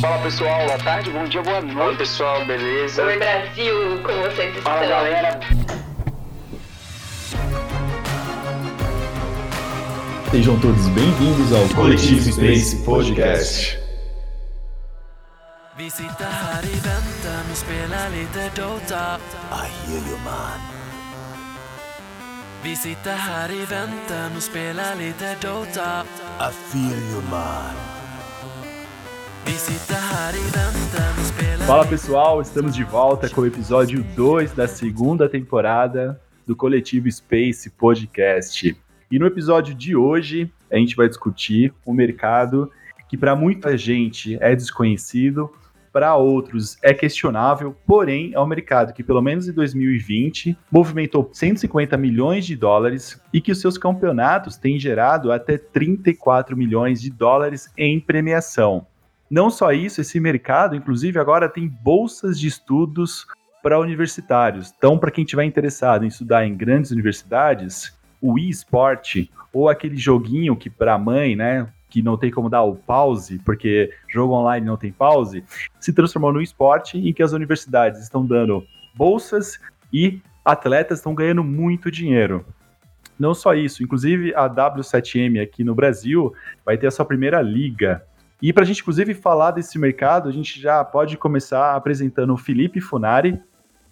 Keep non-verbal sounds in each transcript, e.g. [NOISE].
Fala pessoal, boa tarde, bom dia, boa noite. Oi pessoal, beleza? Oi Brasil, como vocês estão? Fala galera. Sejam todos bem-vindos ao Coletivo Space Podcast. Vi sitter här i väntan och spelar lite Dota I hear you man Vi sitter här i väntan och spelar lite Dota I feel you man Fala pessoal, estamos de volta com o episódio 2 da segunda temporada do Coletivo Space Podcast. E no episódio de hoje, a gente vai discutir um mercado que para muita gente é desconhecido, para outros é questionável, porém é um mercado que, pelo menos em 2020, movimentou 150 milhões de dólares e que os seus campeonatos têm gerado até 34 milhões de dólares em premiação. Não só isso, esse mercado, inclusive, agora tem bolsas de estudos para universitários. Então, para quem estiver interessado em estudar em grandes universidades, o eSport ou aquele joguinho que para mãe, né, que não tem como dar o pause, porque jogo online não tem pause, se transformou no esporte em que as universidades estão dando bolsas e atletas estão ganhando muito dinheiro. Não só isso, inclusive a W7M aqui no Brasil vai ter a sua primeira liga. E para a gente, inclusive, falar desse mercado, a gente já pode começar apresentando o Felipe Funari.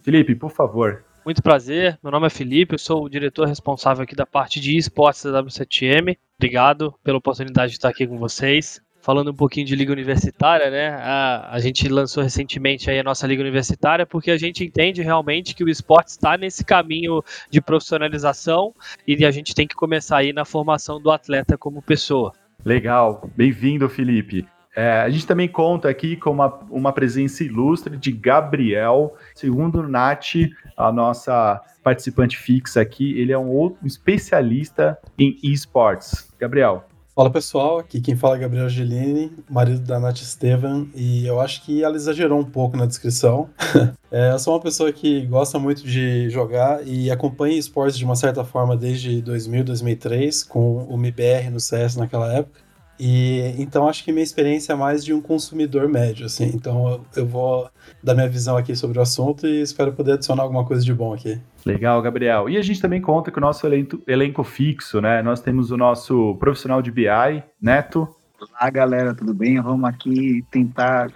Felipe, por favor, muito prazer, meu nome é Felipe, eu sou o diretor responsável aqui da parte de esportes da W7M. Obrigado pela oportunidade de estar aqui com vocês. Falando um pouquinho de liga universitária, né? A, a gente lançou recentemente aí a nossa liga universitária porque a gente entende realmente que o esporte está nesse caminho de profissionalização e a gente tem que começar aí na formação do atleta como pessoa. Legal, bem-vindo, Felipe. É, a gente também conta aqui com uma, uma presença ilustre de Gabriel, segundo Nath, a nossa participante fixa aqui, ele é um outro especialista em esportes. Gabriel. Fala pessoal, aqui quem fala é Gabriel Gelini, marido da Nath Estevan, e eu acho que ela exagerou um pouco na descrição. [LAUGHS] é, eu sou uma pessoa que gosta muito de jogar e acompanha esportes de uma certa forma desde 2000, 2003, com o MBR no CS naquela época. E então acho que minha experiência é mais de um consumidor médio, assim. Então eu, vou dar minha visão aqui sobre o assunto e espero poder adicionar alguma coisa de bom aqui. Legal, Gabriel. E a gente também conta com o nosso elenco, elenco fixo, né? Nós temos o nosso profissional de BI, Neto. Olá, galera, tudo bem? Vamos aqui tentar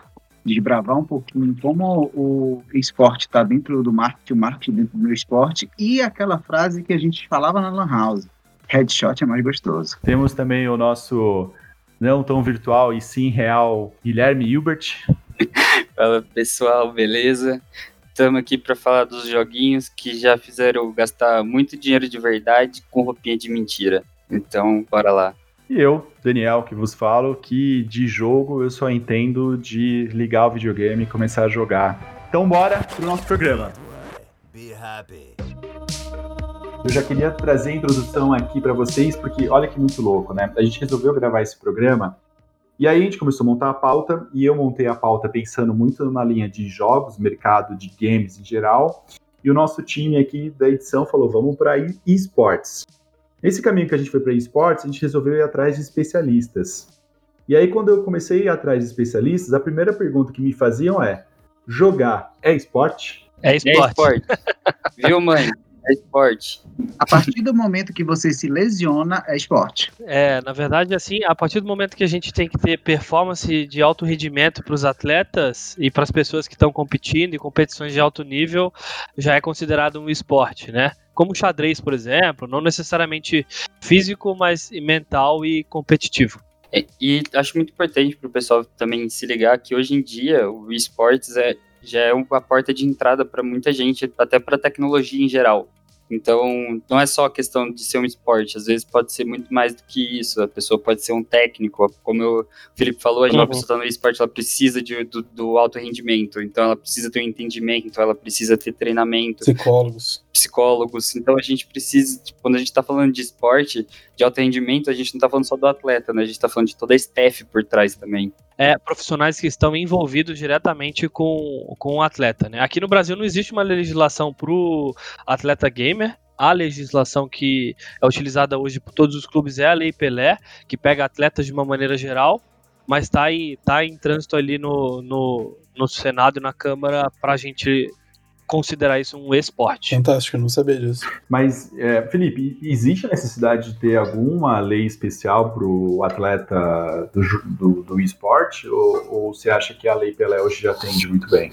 desbravar um pouquinho como o esporte está dentro do marketing, o marketing dentro do esporte e aquela frase que a gente falava na Lan House. Headshot é mais gostoso. Temos também o nosso não tão virtual e sim real, Guilherme Hilbert. Fala pessoal, beleza? Estamos aqui para falar dos joguinhos que já fizeram gastar muito dinheiro de verdade com roupinha de mentira. Então, bora lá. E eu, Daniel, que vos falo que de jogo eu só entendo de ligar o videogame e começar a jogar. Então, bora pro nosso programa. Be happy. Eu já queria trazer a introdução aqui para vocês, porque olha que muito louco, né? A gente resolveu gravar esse programa e aí a gente começou a montar a pauta e eu montei a pauta pensando muito na linha de jogos, mercado de games em geral. E o nosso time aqui da edição falou: vamos para esportes. Nesse caminho que a gente foi para esportes, a gente resolveu ir atrás de especialistas. E aí, quando eu comecei a ir atrás de especialistas, a primeira pergunta que me faziam é: jogar é esporte? É esporte. É esporte. [LAUGHS] Viu, mãe? É esporte. A partir do momento que você se lesiona, é esporte. É, na verdade, assim, a partir do momento que a gente tem que ter performance de alto rendimento para os atletas e para as pessoas que estão competindo em competições de alto nível, já é considerado um esporte, né? Como o xadrez, por exemplo, não necessariamente físico, mas mental e competitivo. É, e acho muito importante para o pessoal também se ligar que hoje em dia o esportes é, já é uma porta de entrada para muita gente, até para a tecnologia em geral. Então, não é só a questão de ser um esporte, às vezes pode ser muito mais do que isso. A pessoa pode ser um técnico, como o Felipe falou, a gente, uhum. pessoa está no esporte, ela precisa de, do, do alto rendimento, então ela precisa ter um entendimento, ela precisa ter treinamento. Psicólogos. Psicólogos. Então, a gente precisa, tipo, quando a gente está falando de esporte, de alto rendimento, a gente não está falando só do atleta, né? A gente está falando de toda a staff por trás também. É, profissionais que estão envolvidos diretamente com, com o atleta, né? Aqui no Brasil não existe uma legislação para o atleta gamer, a legislação que é utilizada hoje por todos os clubes é a Lei Pelé, que pega atletas de uma maneira geral. mas está tá em trânsito ali no, no, no Senado e na Câmara para a gente considerar isso um esporte. Fantástico, eu não sabia disso. Mas, é, Felipe, existe a necessidade de ter alguma lei especial para o atleta do, do, do esporte? Ou, ou, você acha que a lei Pelé hoje já atende muito bem?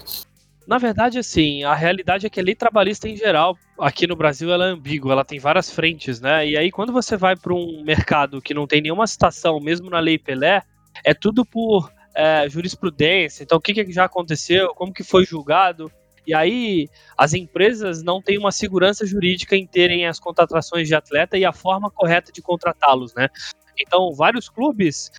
Na verdade, assim, a realidade é que a lei trabalhista em geral, aqui no Brasil, ela é ambígua, ela tem várias frentes, né? E aí, quando você vai para um mercado que não tem nenhuma citação, mesmo na lei Pelé, é tudo por é, jurisprudência. Então, o que, que já aconteceu, como que foi julgado. E aí, as empresas não têm uma segurança jurídica em terem as contratações de atleta e a forma correta de contratá-los, né? Então, vários clubes,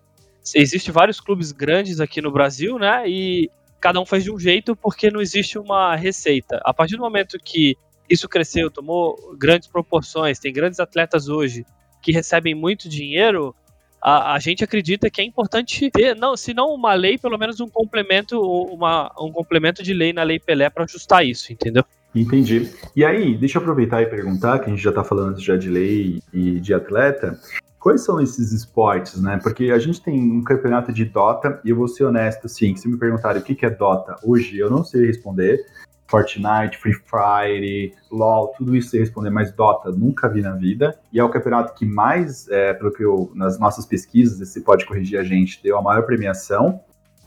existe vários clubes grandes aqui no Brasil, né? E cada um faz de um jeito porque não existe uma receita. A partir do momento que isso cresceu, tomou grandes proporções, tem grandes atletas hoje que recebem muito dinheiro, a, a, gente acredita que é importante ter, não, se não uma lei, pelo menos um complemento, uma, um complemento de lei na Lei Pelé para ajustar isso, entendeu? Entendi. E aí, deixa eu aproveitar e perguntar, que a gente já está falando já de lei e de atleta, quais são esses esportes, né? Porque a gente tem um campeonato de Dota, e eu vou ser honesto, assim, se me perguntarem o que é Dota hoje, eu não sei responder, Fortnite, Free Fire, LoL, tudo isso você responder, mas Dota nunca vi na vida. E é o campeonato que mais, é, pelo que eu, nas nossas pesquisas, você pode corrigir a gente, deu a maior premiação.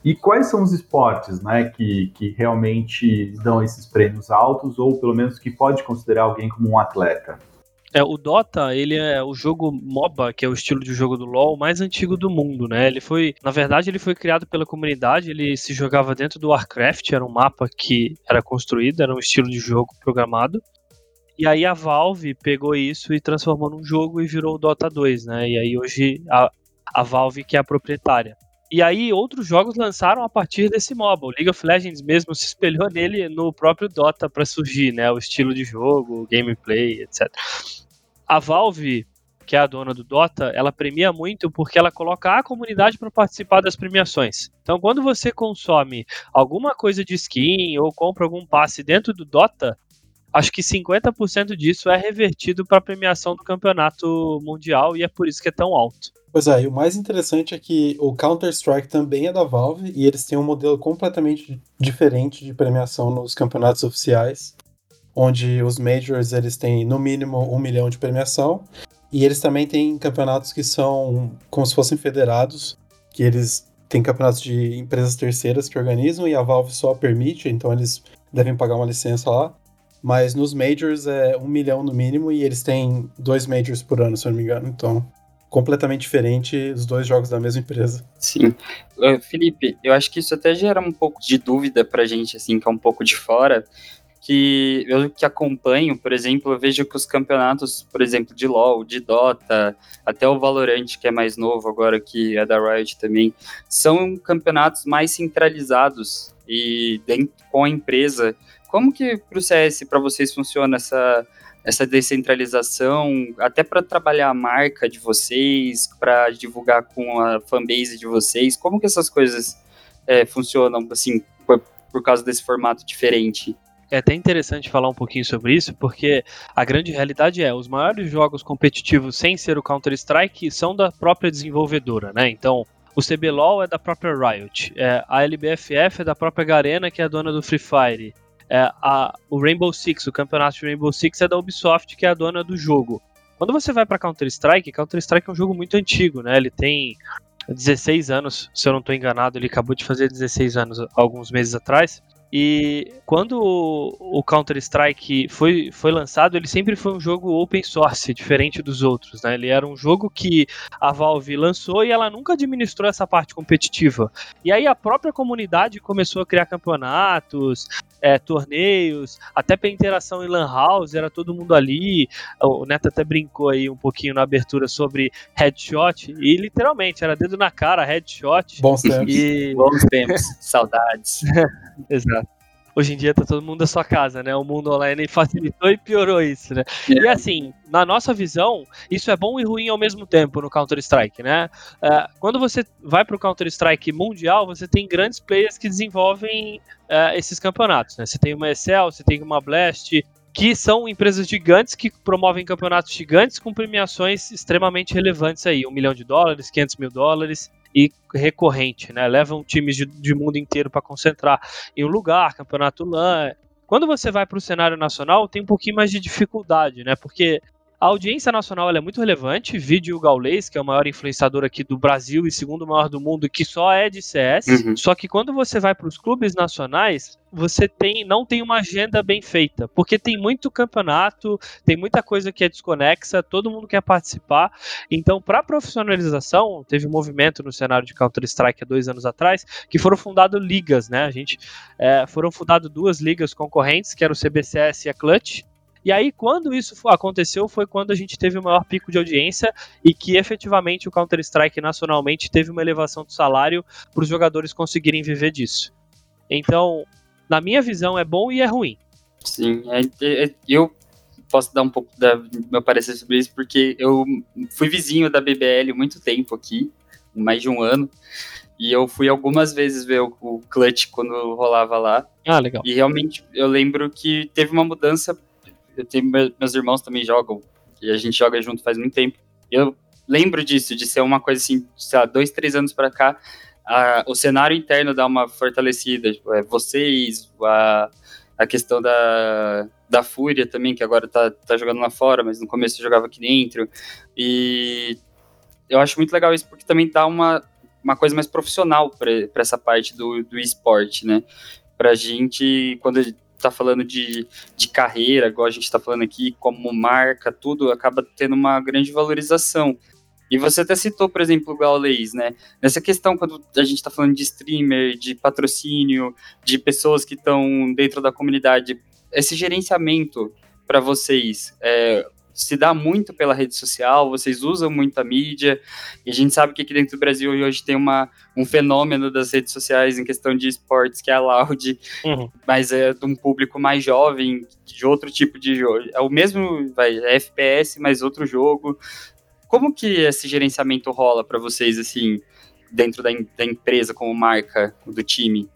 E quais são os esportes, né, que, que realmente dão esses prêmios altos, ou pelo menos que pode considerar alguém como um atleta? É, o Dota, ele é o jogo MOBA, que é o estilo de jogo do LoL mais antigo do mundo, né? Ele foi, na verdade, ele foi criado pela comunidade, ele se jogava dentro do Warcraft, era um mapa que era construído, era um estilo de jogo programado. E aí a Valve pegou isso e transformou num jogo e virou o Dota 2, né? E aí hoje a, a Valve que é a proprietária. E aí outros jogos lançaram a partir desse MOBA. O League of Legends mesmo se espelhou nele no próprio Dota para surgir, né? O estilo de jogo, o gameplay, etc. A Valve, que é a dona do Dota, ela premia muito porque ela coloca a comunidade para participar das premiações. Então, quando você consome alguma coisa de skin ou compra algum passe dentro do Dota, acho que 50% disso é revertido para a premiação do campeonato mundial e é por isso que é tão alto. Pois é, e o mais interessante é que o Counter-Strike também é da Valve e eles têm um modelo completamente diferente de premiação nos campeonatos oficiais, onde os Majors eles têm no mínimo um milhão de premiação e eles também têm campeonatos que são como se fossem federados, que eles têm campeonatos de empresas terceiras que organizam e a Valve só permite, então eles devem pagar uma licença lá. Mas nos Majors é um milhão no mínimo e eles têm dois Majors por ano, se eu não me engano. Então completamente diferente os dois jogos da mesma empresa. Sim. Felipe, eu acho que isso até gera um pouco de dúvida pra gente, assim, que é um pouco de fora, que eu que acompanho, por exemplo, eu vejo que os campeonatos, por exemplo, de LoL, de Dota, até o Valorant, que é mais novo agora, que é da Riot também, são campeonatos mais centralizados e dentro, com a empresa. Como que para o CS, para vocês, funciona essa essa descentralização, até para trabalhar a marca de vocês, para divulgar com a fanbase de vocês, como que essas coisas é, funcionam, assim, por, por causa desse formato diferente? É até interessante falar um pouquinho sobre isso, porque a grande realidade é, os maiores jogos competitivos sem ser o Counter-Strike são da própria desenvolvedora, né? Então, o CBLOL é da própria Riot, é, a LBFF é da própria Garena, que é a dona do Free Fire, é, a, o Rainbow Six, o campeonato de Rainbow Six é da Ubisoft, que é a dona do jogo. Quando você vai para Counter-Strike, Counter-Strike é um jogo muito antigo, né? Ele tem 16 anos, se eu não estou enganado, ele acabou de fazer 16 anos alguns meses atrás. E quando o Counter-Strike foi, foi lançado, ele sempre foi um jogo open source, diferente dos outros, né? Ele era um jogo que a Valve lançou e ela nunca administrou essa parte competitiva. E aí a própria comunidade começou a criar campeonatos, é, torneios, até para interação em Lan House, era todo mundo ali. O Neto até brincou aí um pouquinho na abertura sobre headshot, e literalmente era dedo na cara, headshot. Bons tempos. E... Bons tempos, saudades. Exato [LAUGHS] hoje em dia tá todo mundo da sua casa, né? O mundo online facilitou e piorou isso, né? É. E assim, na nossa visão, isso é bom e ruim ao mesmo tempo no Counter-Strike, né? Uh, quando você vai pro Counter-Strike mundial, você tem grandes players que desenvolvem uh, esses campeonatos, né? Você tem uma Excel, você tem uma Blast, que são empresas gigantes que promovem campeonatos gigantes com premiações extremamente relevantes aí, um milhão de dólares, 500 mil dólares. E recorrente, né? Levam times de, de mundo inteiro para concentrar em um lugar, campeonato LAN. Quando você vai para o cenário nacional, tem um pouquinho mais de dificuldade, né? Porque a audiência nacional é muito relevante. Vídeo o Gaulês, que é o maior influenciador aqui do Brasil e segundo maior do mundo, que só é de CS. Uhum. Só que quando você vai para os clubes nacionais, você tem, não tem uma agenda bem feita, porque tem muito campeonato, tem muita coisa que é desconexa, todo mundo quer participar. Então, para profissionalização, teve um movimento no cenário de Counter Strike há dois anos atrás que foram fundadas ligas, né? A gente é, foram fundadas duas ligas concorrentes, que era o CBCS e a Clutch. E aí, quando isso aconteceu, foi quando a gente teve o maior pico de audiência e que efetivamente o Counter-Strike nacionalmente teve uma elevação do salário para os jogadores conseguirem viver disso. Então, na minha visão, é bom e é ruim. Sim, é, é, eu posso dar um pouco do meu parecer sobre isso, porque eu fui vizinho da BBL muito tempo aqui, mais de um ano. E eu fui algumas vezes ver o, o Clutch quando rolava lá. Ah, legal. E realmente eu lembro que teve uma mudança eu tenho meus irmãos também jogam e a gente joga junto faz muito tempo. Eu lembro disso, de ser uma coisa assim, sei lá, dois, três anos para cá, a, o cenário interno dá uma fortalecida. Tipo, é, vocês, a, a questão da, da Fúria também, que agora tá, tá jogando lá fora, mas no começo jogava aqui dentro. E eu acho muito legal isso, porque também dá uma, uma coisa mais profissional para essa parte do, do esporte, né? Pra gente, quando está falando de, de carreira, igual a gente está falando aqui, como marca, tudo acaba tendo uma grande valorização. E você até citou, por exemplo, o Gaules, né? Nessa questão, quando a gente está falando de streamer, de patrocínio, de pessoas que estão dentro da comunidade, esse gerenciamento para vocês, é, se dá muito pela rede social, vocês usam muita mídia, e a gente sabe que aqui dentro do Brasil hoje tem uma, um fenômeno das redes sociais em questão de esportes, que é a Loud, uhum. mas é de um público mais jovem, de outro tipo de jogo. É o mesmo, vai, é FPS, mas outro jogo. Como que esse gerenciamento rola para vocês, assim, dentro da, da empresa, como marca do time?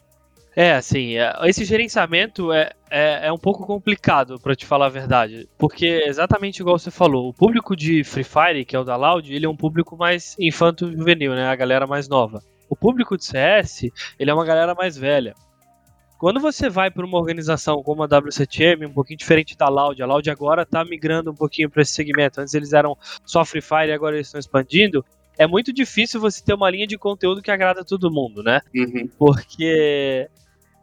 É, assim, é, esse gerenciamento é, é, é um pouco complicado, para te falar a verdade. Porque, exatamente igual você falou, o público de Free Fire, que é o da Loud, ele é um público mais infanto-juvenil, né? A galera mais nova. O público de CS, ele é uma galera mais velha. Quando você vai para uma organização como a W7M, um pouquinho diferente da Loud, a Loud agora está migrando um pouquinho para esse segmento. Antes eles eram só Free Fire e agora eles estão expandindo é muito difícil você ter uma linha de conteúdo que agrada todo mundo, né? Uhum. Porque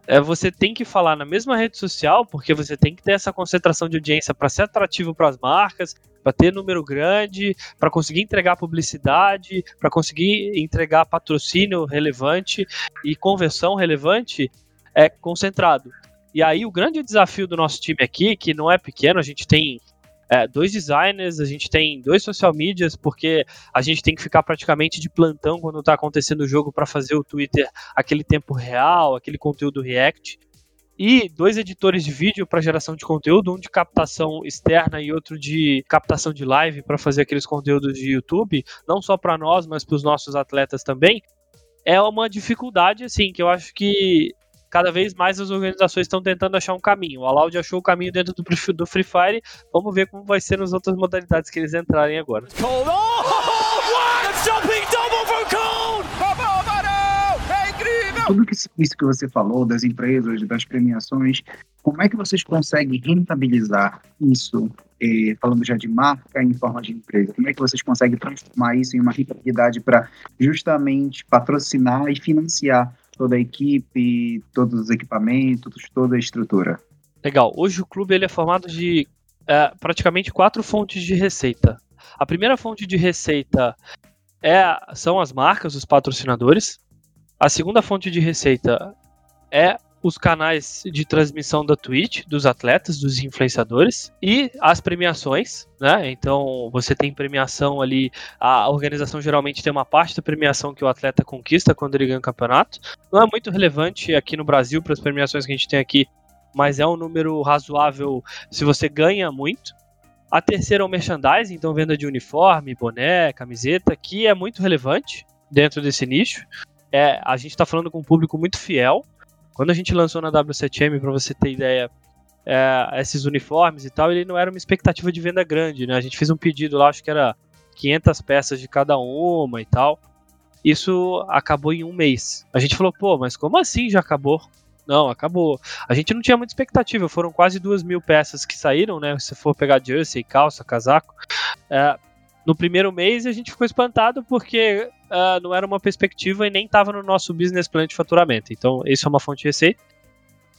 é, você tem que falar na mesma rede social, porque você tem que ter essa concentração de audiência para ser atrativo para as marcas, para ter número grande, para conseguir entregar publicidade, para conseguir entregar patrocínio relevante e conversão relevante, é concentrado. E aí o grande desafio do nosso time aqui, que não é pequeno, a gente tem é, dois designers, a gente tem dois social medias, porque a gente tem que ficar praticamente de plantão quando está acontecendo o jogo para fazer o Twitter aquele tempo real, aquele conteúdo React. E dois editores de vídeo para geração de conteúdo, um de captação externa e outro de captação de live para fazer aqueles conteúdos de YouTube, não só para nós, mas para os nossos atletas também. É uma dificuldade, assim, que eu acho que cada vez mais as organizações estão tentando achar um caminho. A Loud achou o caminho dentro do, do Free Fire. Vamos ver como vai ser nas outras modalidades que eles entrarem agora. Tudo isso que você falou das empresas, das premiações, como é que vocês conseguem rentabilizar isso, eh, falando já de marca em forma de empresa? Como é que vocês conseguem transformar isso em uma rentabilidade para justamente patrocinar e financiar toda a equipe, todos os equipamentos, toda a estrutura. Legal. Hoje o clube ele é formado de é, praticamente quatro fontes de receita. A primeira fonte de receita é, são as marcas, os patrocinadores. A segunda fonte de receita é os canais de transmissão da Twitch, dos atletas, dos influenciadores e as premiações, né? Então você tem premiação ali, a organização geralmente tem uma parte da premiação que o atleta conquista quando ele ganha o campeonato. Não é muito relevante aqui no Brasil para as premiações que a gente tem aqui, mas é um número razoável se você ganha muito. A terceira é o merchandising, então venda de uniforme, boné, camiseta, que é muito relevante dentro desse nicho. É, a gente está falando com um público muito fiel, quando a gente lançou na W7M, para você ter ideia, é, esses uniformes e tal, ele não era uma expectativa de venda grande, né? A gente fez um pedido lá, acho que era 500 peças de cada uma e tal. isso acabou em um mês. A gente falou, pô, mas como assim já acabou? Não, acabou. A gente não tinha muita expectativa, foram quase duas mil peças que saíram, né? Se for pegar jersey, calça, casaco. É, no primeiro mês a gente ficou espantado porque uh, não era uma perspectiva e nem estava no nosso business plan de faturamento. Então, isso é uma fonte de receita.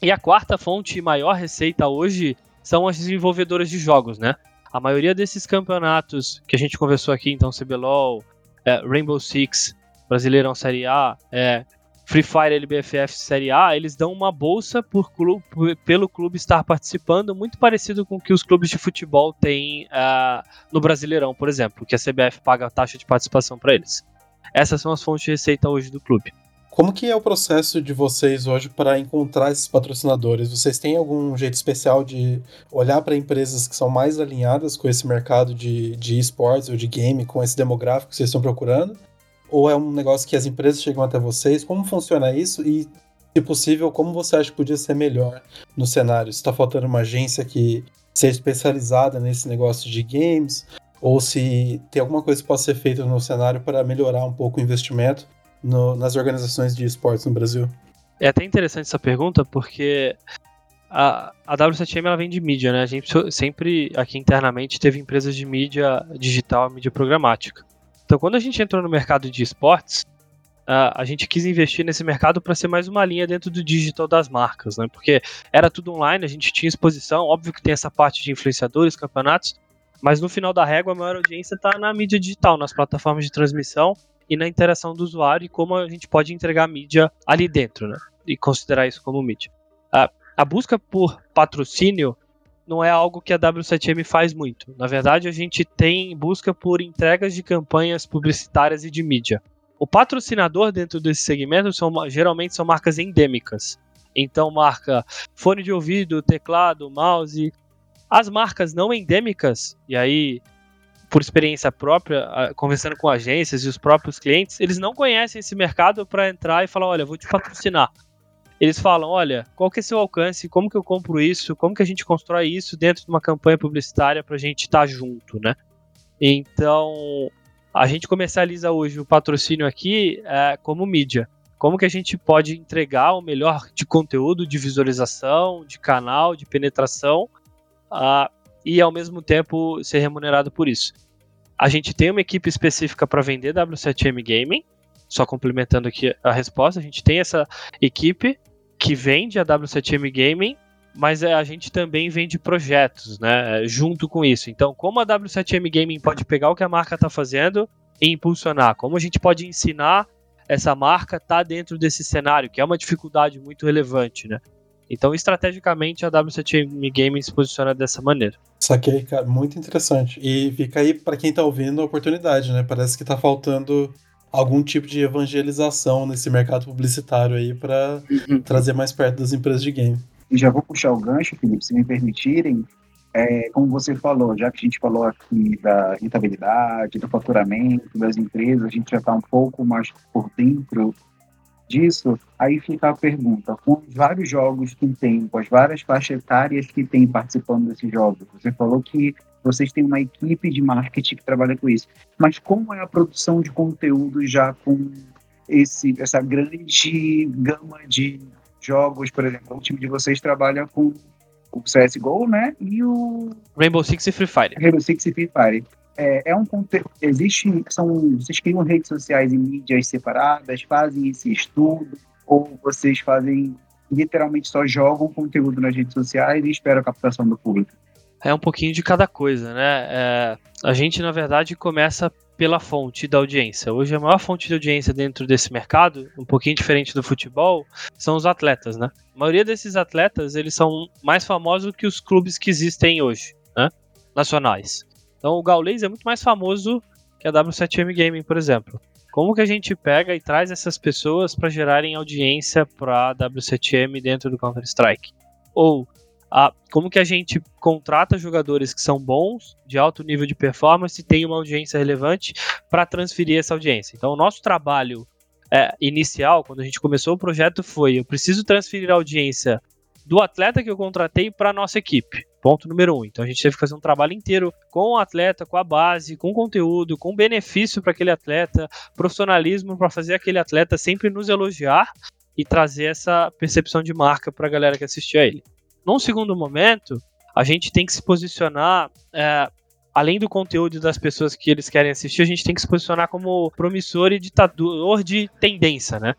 E a quarta fonte e maior receita hoje são as desenvolvedoras de jogos, né? A maioria desses campeonatos que a gente conversou aqui, então CBLOL, é, Rainbow Six, Brasileirão Série A, é, Free Fire LBFF Série A, eles dão uma bolsa clube, pelo clube estar participando, muito parecido com o que os clubes de futebol têm uh, no Brasileirão, por exemplo, que a CBF paga a taxa de participação para eles. Essas são as fontes de receita hoje do clube. Como que é o processo de vocês hoje para encontrar esses patrocinadores? Vocês têm algum jeito especial de olhar para empresas que são mais alinhadas com esse mercado de, de esportes ou de game, com esse demográfico que vocês estão procurando? Ou é um negócio que as empresas chegam até vocês? Como funciona isso? E, se possível, como você acha que podia ser melhor no cenário? Está faltando uma agência que seja especializada nesse negócio de games? Ou se tem alguma coisa que possa ser feita no cenário para melhorar um pouco o investimento no, nas organizações de esportes no Brasil? É até interessante essa pergunta, porque a, a W7M ela vem de mídia, né? A gente sempre aqui internamente teve empresas de mídia digital, mídia programática. Então, quando a gente entrou no mercado de esportes, a gente quis investir nesse mercado para ser mais uma linha dentro do digital das marcas, né? Porque era tudo online, a gente tinha exposição, óbvio que tem essa parte de influenciadores, campeonatos, mas no final da régua a maior audiência está na mídia digital, nas plataformas de transmissão e na interação do usuário e como a gente pode entregar mídia ali dentro, né? E considerar isso como mídia. A busca por patrocínio não é algo que a W7M faz muito. Na verdade, a gente tem busca por entregas de campanhas publicitárias e de mídia. O patrocinador dentro desse segmento são, geralmente são marcas endêmicas. Então, marca fone de ouvido, teclado, mouse. As marcas não endêmicas, e aí, por experiência própria, conversando com agências e os próprios clientes, eles não conhecem esse mercado para entrar e falar: olha, vou te patrocinar eles falam, olha, qual que é seu alcance, como que eu compro isso, como que a gente constrói isso dentro de uma campanha publicitária para a gente estar tá junto, né? Então, a gente comercializa hoje o patrocínio aqui é, como mídia. Como que a gente pode entregar o melhor de conteúdo, de visualização, de canal, de penetração uh, e ao mesmo tempo ser remunerado por isso. A gente tem uma equipe específica para vender W7M Gaming, só complementando aqui a resposta, a gente tem essa equipe que vende a W7M Gaming, mas é, a gente também vende projetos, né, junto com isso. Então, como a W7M Gaming pode pegar o que a marca está fazendo e impulsionar? Como a gente pode ensinar essa marca tá dentro desse cenário, que é uma dificuldade muito relevante, né? Então, estrategicamente, a W7M Gaming se posiciona dessa maneira. Saquei, cara, muito interessante. E fica aí para quem está ouvindo a oportunidade, né? Parece que está faltando algum tipo de evangelização nesse mercado publicitário aí para uhum. trazer mais perto das empresas de game. E já vou puxar o gancho, Felipe, se me permitirem. É, como você falou, já que a gente falou aqui da rentabilidade, do faturamento das empresas, a gente já está um pouco mais por dentro disso, aí fica a pergunta, com os vários jogos que tem, com as várias faixas etárias que tem participando desses jogos, você falou que vocês têm uma equipe de marketing que trabalha com isso. Mas como é a produção de conteúdo já com esse, essa grande gama de jogos, por exemplo, o time de vocês trabalha com o CSGO, né? E o Rainbow Six e Free Fire. Rainbow Six e Free Fire. É, é um conteúdo. Existe. São, vocês criam redes sociais e mídias separadas, fazem esse estudo, ou vocês fazem literalmente só jogam conteúdo nas redes sociais e esperam a captação do público? É um pouquinho de cada coisa, né? É, a gente, na verdade, começa pela fonte da audiência. Hoje, a maior fonte de audiência dentro desse mercado, um pouquinho diferente do futebol, são os atletas, né? A maioria desses atletas, eles são mais famosos que os clubes que existem hoje, né? Nacionais. Então, o Gaules é muito mais famoso que a W7M Gaming, por exemplo. Como que a gente pega e traz essas pessoas para gerarem audiência para a W7M dentro do Counter-Strike? Ou como que a gente contrata jogadores que são bons, de alto nível de performance e tem uma audiência relevante para transferir essa audiência. Então, o nosso trabalho é, inicial, quando a gente começou o projeto, foi: eu preciso transferir a audiência do atleta que eu contratei para a nossa equipe. Ponto número um. Então a gente teve que fazer um trabalho inteiro com o atleta, com a base, com conteúdo, com benefício para aquele atleta, profissionalismo para fazer aquele atleta sempre nos elogiar e trazer essa percepção de marca para a galera que assistia a ele. Num segundo momento, a gente tem que se posicionar, é, além do conteúdo das pessoas que eles querem assistir, a gente tem que se posicionar como promissor e ditador de tendência, né?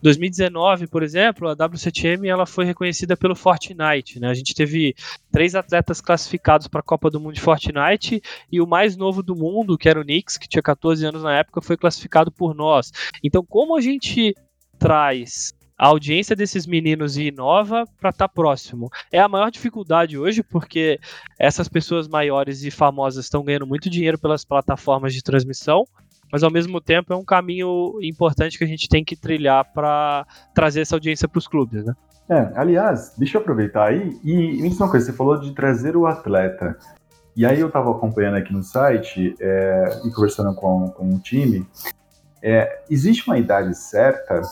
2019, por exemplo, a W7M ela foi reconhecida pelo Fortnite. Né? A gente teve três atletas classificados para a Copa do Mundo de Fortnite e o mais novo do mundo, que era o Knicks, que tinha 14 anos na época, foi classificado por nós. Então, como a gente traz a audiência desses meninos e inova para estar tá próximo. É a maior dificuldade hoje, porque essas pessoas maiores e famosas estão ganhando muito dinheiro pelas plataformas de transmissão, mas ao mesmo tempo é um caminho importante que a gente tem que trilhar para trazer essa audiência para os clubes, né? É, aliás, deixa eu aproveitar aí e me diz uma coisa, você falou de trazer o atleta. E aí eu estava acompanhando aqui no site é, e conversando com, com o time. É, existe uma idade certa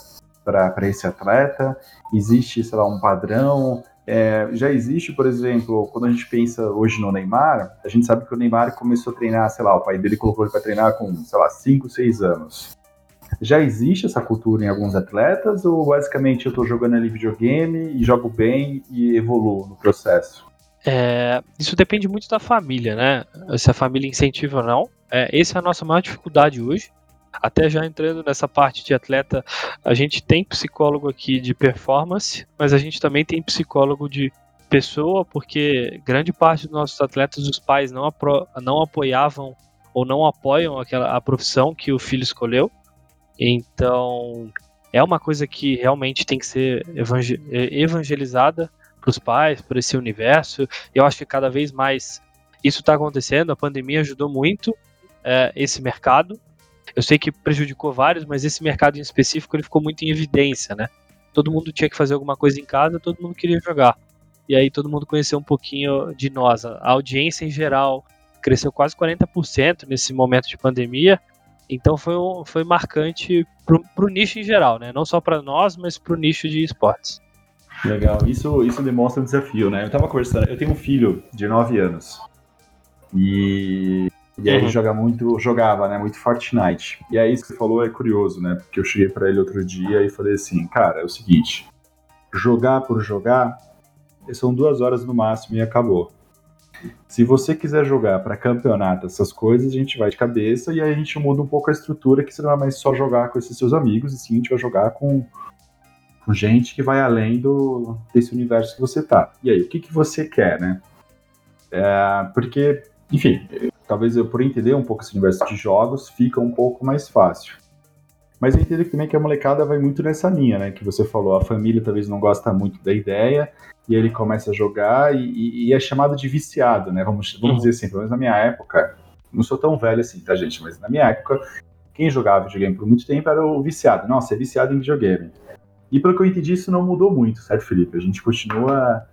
para esse atleta? Existe, sei lá, um padrão? É, já existe, por exemplo, quando a gente pensa hoje no Neymar, a gente sabe que o Neymar começou a treinar, sei lá, o pai dele colocou ele para treinar com, sei lá, 5, 6 anos. Já existe essa cultura em alguns atletas ou basicamente eu estou jogando ali videogame e jogo bem e evoluo no processo? É, isso depende muito da família, né? Se a família incentiva ou não. É, essa é a nossa maior dificuldade hoje. Até já entrando nessa parte de atleta, a gente tem psicólogo aqui de performance, mas a gente também tem psicólogo de pessoa, porque grande parte dos nossos atletas, os pais não, não apoiavam ou não apoiam aquela, a profissão que o filho escolheu. Então, é uma coisa que realmente tem que ser evangelizada para os pais, para esse universo. Eu acho que cada vez mais isso está acontecendo. A pandemia ajudou muito é, esse mercado. Eu sei que prejudicou vários, mas esse mercado em específico ele ficou muito em evidência, né? Todo mundo tinha que fazer alguma coisa em casa, todo mundo queria jogar. E aí todo mundo conheceu um pouquinho de nós. A audiência em geral cresceu quase 40% nesse momento de pandemia. Então foi, um, foi marcante para o nicho em geral, né? Não só para nós, mas para o nicho de esportes. Legal, isso, isso demonstra um desafio, né? Eu estava conversando, eu tenho um filho de 9 anos. E e aí uhum. ele joga muito, jogava, né, muito Fortnite. E aí isso que você falou é curioso, né? Porque eu cheguei para ele outro dia e falei assim, cara, é o seguinte, jogar por jogar são duas horas no máximo e acabou. Se você quiser jogar para campeonato, essas coisas, a gente vai de cabeça e aí a gente muda um pouco a estrutura, que você não vai mais só jogar com esses seus amigos, e sim a gente vai jogar com, com gente que vai além do, desse universo que você tá. E aí, o que, que você quer, né? É, porque, enfim, talvez eu, por entender um pouco esse universo de jogos, fica um pouco mais fácil. Mas eu entendo também que a molecada vai muito nessa linha, né? Que você falou, a família talvez não gosta muito da ideia, e ele começa a jogar e, e é chamado de viciado, né? Vamos, vamos uhum. dizer assim, pelo menos na minha época, não sou tão velho assim, tá, gente? Mas na minha época, quem jogava videogame por muito tempo era o viciado. Nossa, é viciado em videogame. E pelo que eu entendi, isso não mudou muito, certo, Felipe? A gente continua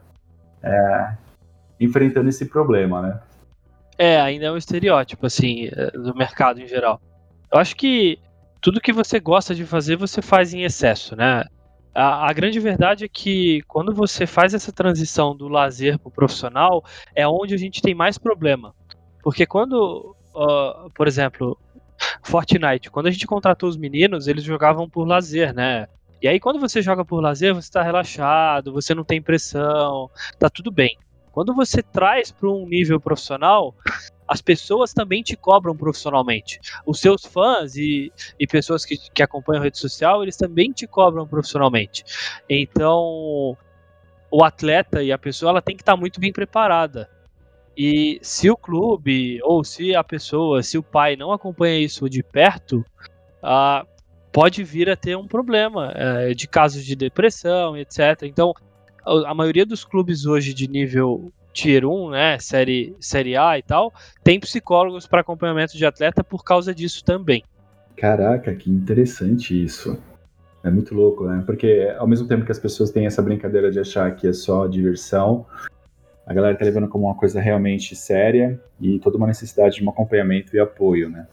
é, enfrentando esse problema, né? É, ainda é um estereótipo, assim, é, do mercado em geral. Eu acho que tudo que você gosta de fazer, você faz em excesso, né? A, a grande verdade é que quando você faz essa transição do lazer para o profissional, é onde a gente tem mais problema. Porque quando, uh, por exemplo, Fortnite, quando a gente contratou os meninos, eles jogavam por lazer, né? E aí, quando você joga por lazer, você está relaxado, você não tem pressão, tá tudo bem. Quando você traz para um nível profissional, as pessoas também te cobram profissionalmente. Os seus fãs e, e pessoas que, que acompanham a rede social, eles também te cobram profissionalmente. Então, o atleta e a pessoa ela tem que estar tá muito bem preparada. E se o clube, ou se a pessoa, se o pai não acompanha isso de perto, ah, pode vir a ter um problema é, de casos de depressão, etc. Então, a maioria dos clubes hoje de nível Tier 1, né, série, série A e tal, tem psicólogos para acompanhamento de atleta por causa disso também. Caraca, que interessante isso. É muito louco, né? Porque ao mesmo tempo que as pessoas têm essa brincadeira de achar que é só diversão, a galera tá levando como uma coisa realmente séria e toda uma necessidade de um acompanhamento e apoio, né?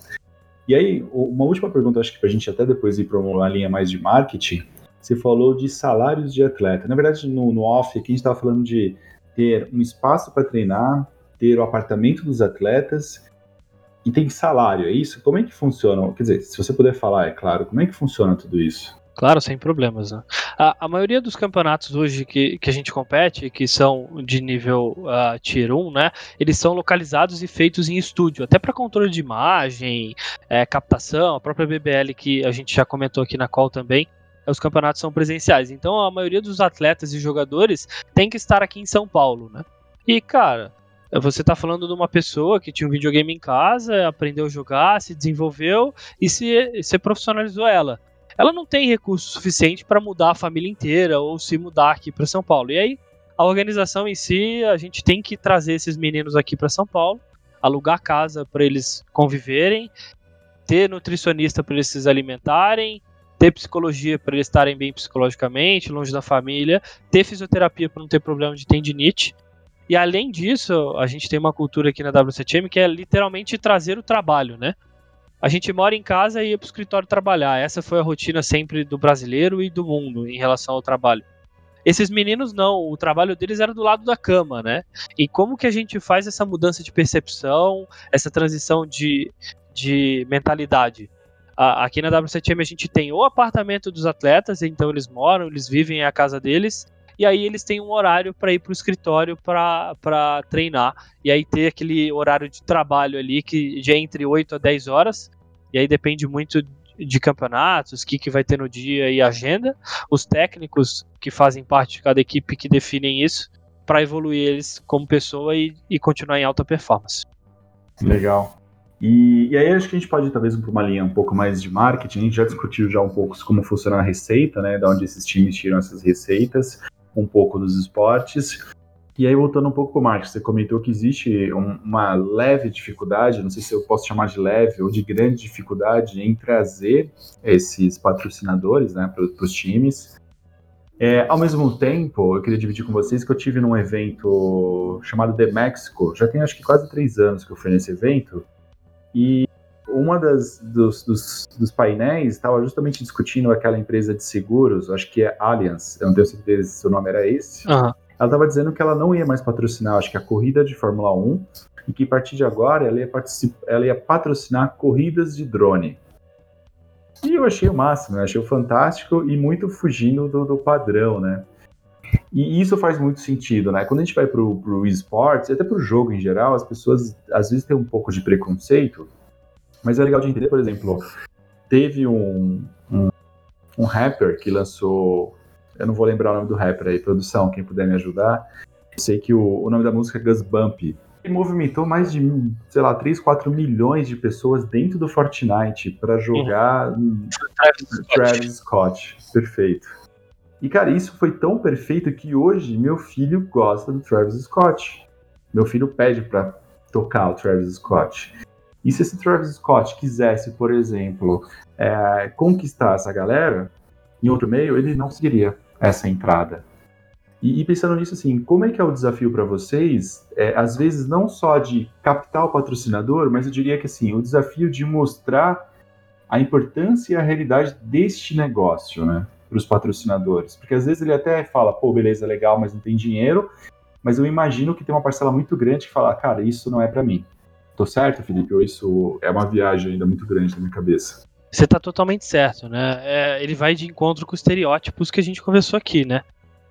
E aí, uma última pergunta, acho que pra gente até depois ir para uma linha mais de marketing, você falou de salários de atleta. Na verdade, no, no off aqui a gente estava falando de ter um espaço para treinar, ter o apartamento dos atletas e tem salário, é isso? Como é que funciona? Quer dizer, se você puder falar, é claro, como é que funciona tudo isso? Claro, sem problemas. Né? A, a, maioria dos campeonatos hoje que, que a gente compete, que são de nível uh, Tier 1, né, eles são localizados e feitos em estúdio, até para controle de imagem, é, captação, a própria BBL que a gente já comentou aqui na call também, os campeonatos são presenciais. Então a maioria dos atletas e jogadores tem que estar aqui em São Paulo, né? E, cara, você está falando de uma pessoa que tinha um videogame em casa, aprendeu a jogar, se desenvolveu e se, se profissionalizou ela ela não tem recurso suficiente para mudar a família inteira ou se mudar aqui para São Paulo. E aí, a organização em si, a gente tem que trazer esses meninos aqui para São Paulo, alugar casa para eles conviverem, ter nutricionista para eles se alimentarem, ter psicologia para eles estarem bem psicologicamente, longe da família, ter fisioterapia para não ter problema de tendinite. E além disso, a gente tem uma cultura aqui na WCTM que é literalmente trazer o trabalho, né? a gente mora em casa e ia para o escritório trabalhar. Essa foi a rotina sempre do brasileiro e do mundo em relação ao trabalho. Esses meninos não, o trabalho deles era do lado da cama, né? E como que a gente faz essa mudança de percepção, essa transição de, de mentalidade? Aqui na WCTM a gente tem o apartamento dos atletas, então eles moram, eles vivem a casa deles, e aí eles têm um horário para ir para o escritório para treinar. E aí ter aquele horário de trabalho ali que de entre 8 a 10 horas, e aí depende muito de campeonatos, o que, que vai ter no dia e agenda. Os técnicos que fazem parte de cada equipe que definem isso para evoluir eles como pessoa e, e continuar em alta performance. Legal. E, e, aí acho que a gente pode ir talvez para uma linha um pouco mais de marketing. A gente já discutiu já um pouco como funciona a receita, né? Da onde esses times tiram essas receitas um pouco dos esportes. E aí, voltando um pouco para o marketing, você comentou que existe um, uma leve dificuldade, não sei se eu posso chamar de leve ou de grande dificuldade em trazer esses patrocinadores né, para os times. É, ao mesmo tempo, eu queria dividir com vocês que eu tive num evento chamado The Mexico, já tem acho que quase três anos que eu fui nesse evento, e uma das dos, dos, dos painéis estava justamente discutindo aquela empresa de seguros, acho que é Allianz, eu não tenho certeza se o nome era esse. Uhum. Ela estava dizendo que ela não ia mais patrocinar, acho que a corrida de Fórmula 1, e que a partir de agora ela ia, ela ia patrocinar corridas de drone. E eu achei o máximo, eu achei fantástico e muito fugindo do, do padrão, né? E isso faz muito sentido, né? Quando a gente vai pro, pro esportes, até pro jogo em geral, as pessoas às vezes têm um pouco de preconceito, mas é legal de entender, por exemplo, teve um, um, um rapper que lançou. Eu não vou lembrar o nome do rapper aí, produção, quem puder me ajudar. Eu sei que o, o nome da música é Gus Bump. Ele movimentou mais de, sei lá, 3, 4 milhões de pessoas dentro do Fortnite para jogar uhum. Travis, Travis Scott. Perfeito. E, cara, isso foi tão perfeito que hoje meu filho gosta do Travis Scott. Meu filho pede para tocar o Travis Scott. E se esse Travis Scott quisesse, por exemplo, é, conquistar essa galera em outro meio, ele não conseguiria essa entrada. E, e, pensando nisso, assim, como é que é o desafio para vocês? É, às vezes, não só de captar o patrocinador, mas eu diria que assim, o desafio de mostrar a importância e a realidade deste negócio, né, para os patrocinadores. Porque às vezes ele até fala, pô, beleza, legal, mas não tem dinheiro. Mas eu imagino que tem uma parcela muito grande que fala, cara, isso não é para mim. Tô certo, Felipe? Ou isso é uma viagem ainda muito grande na minha cabeça? Você tá totalmente certo, né? É, ele vai de encontro com os estereótipos que a gente conversou aqui, né?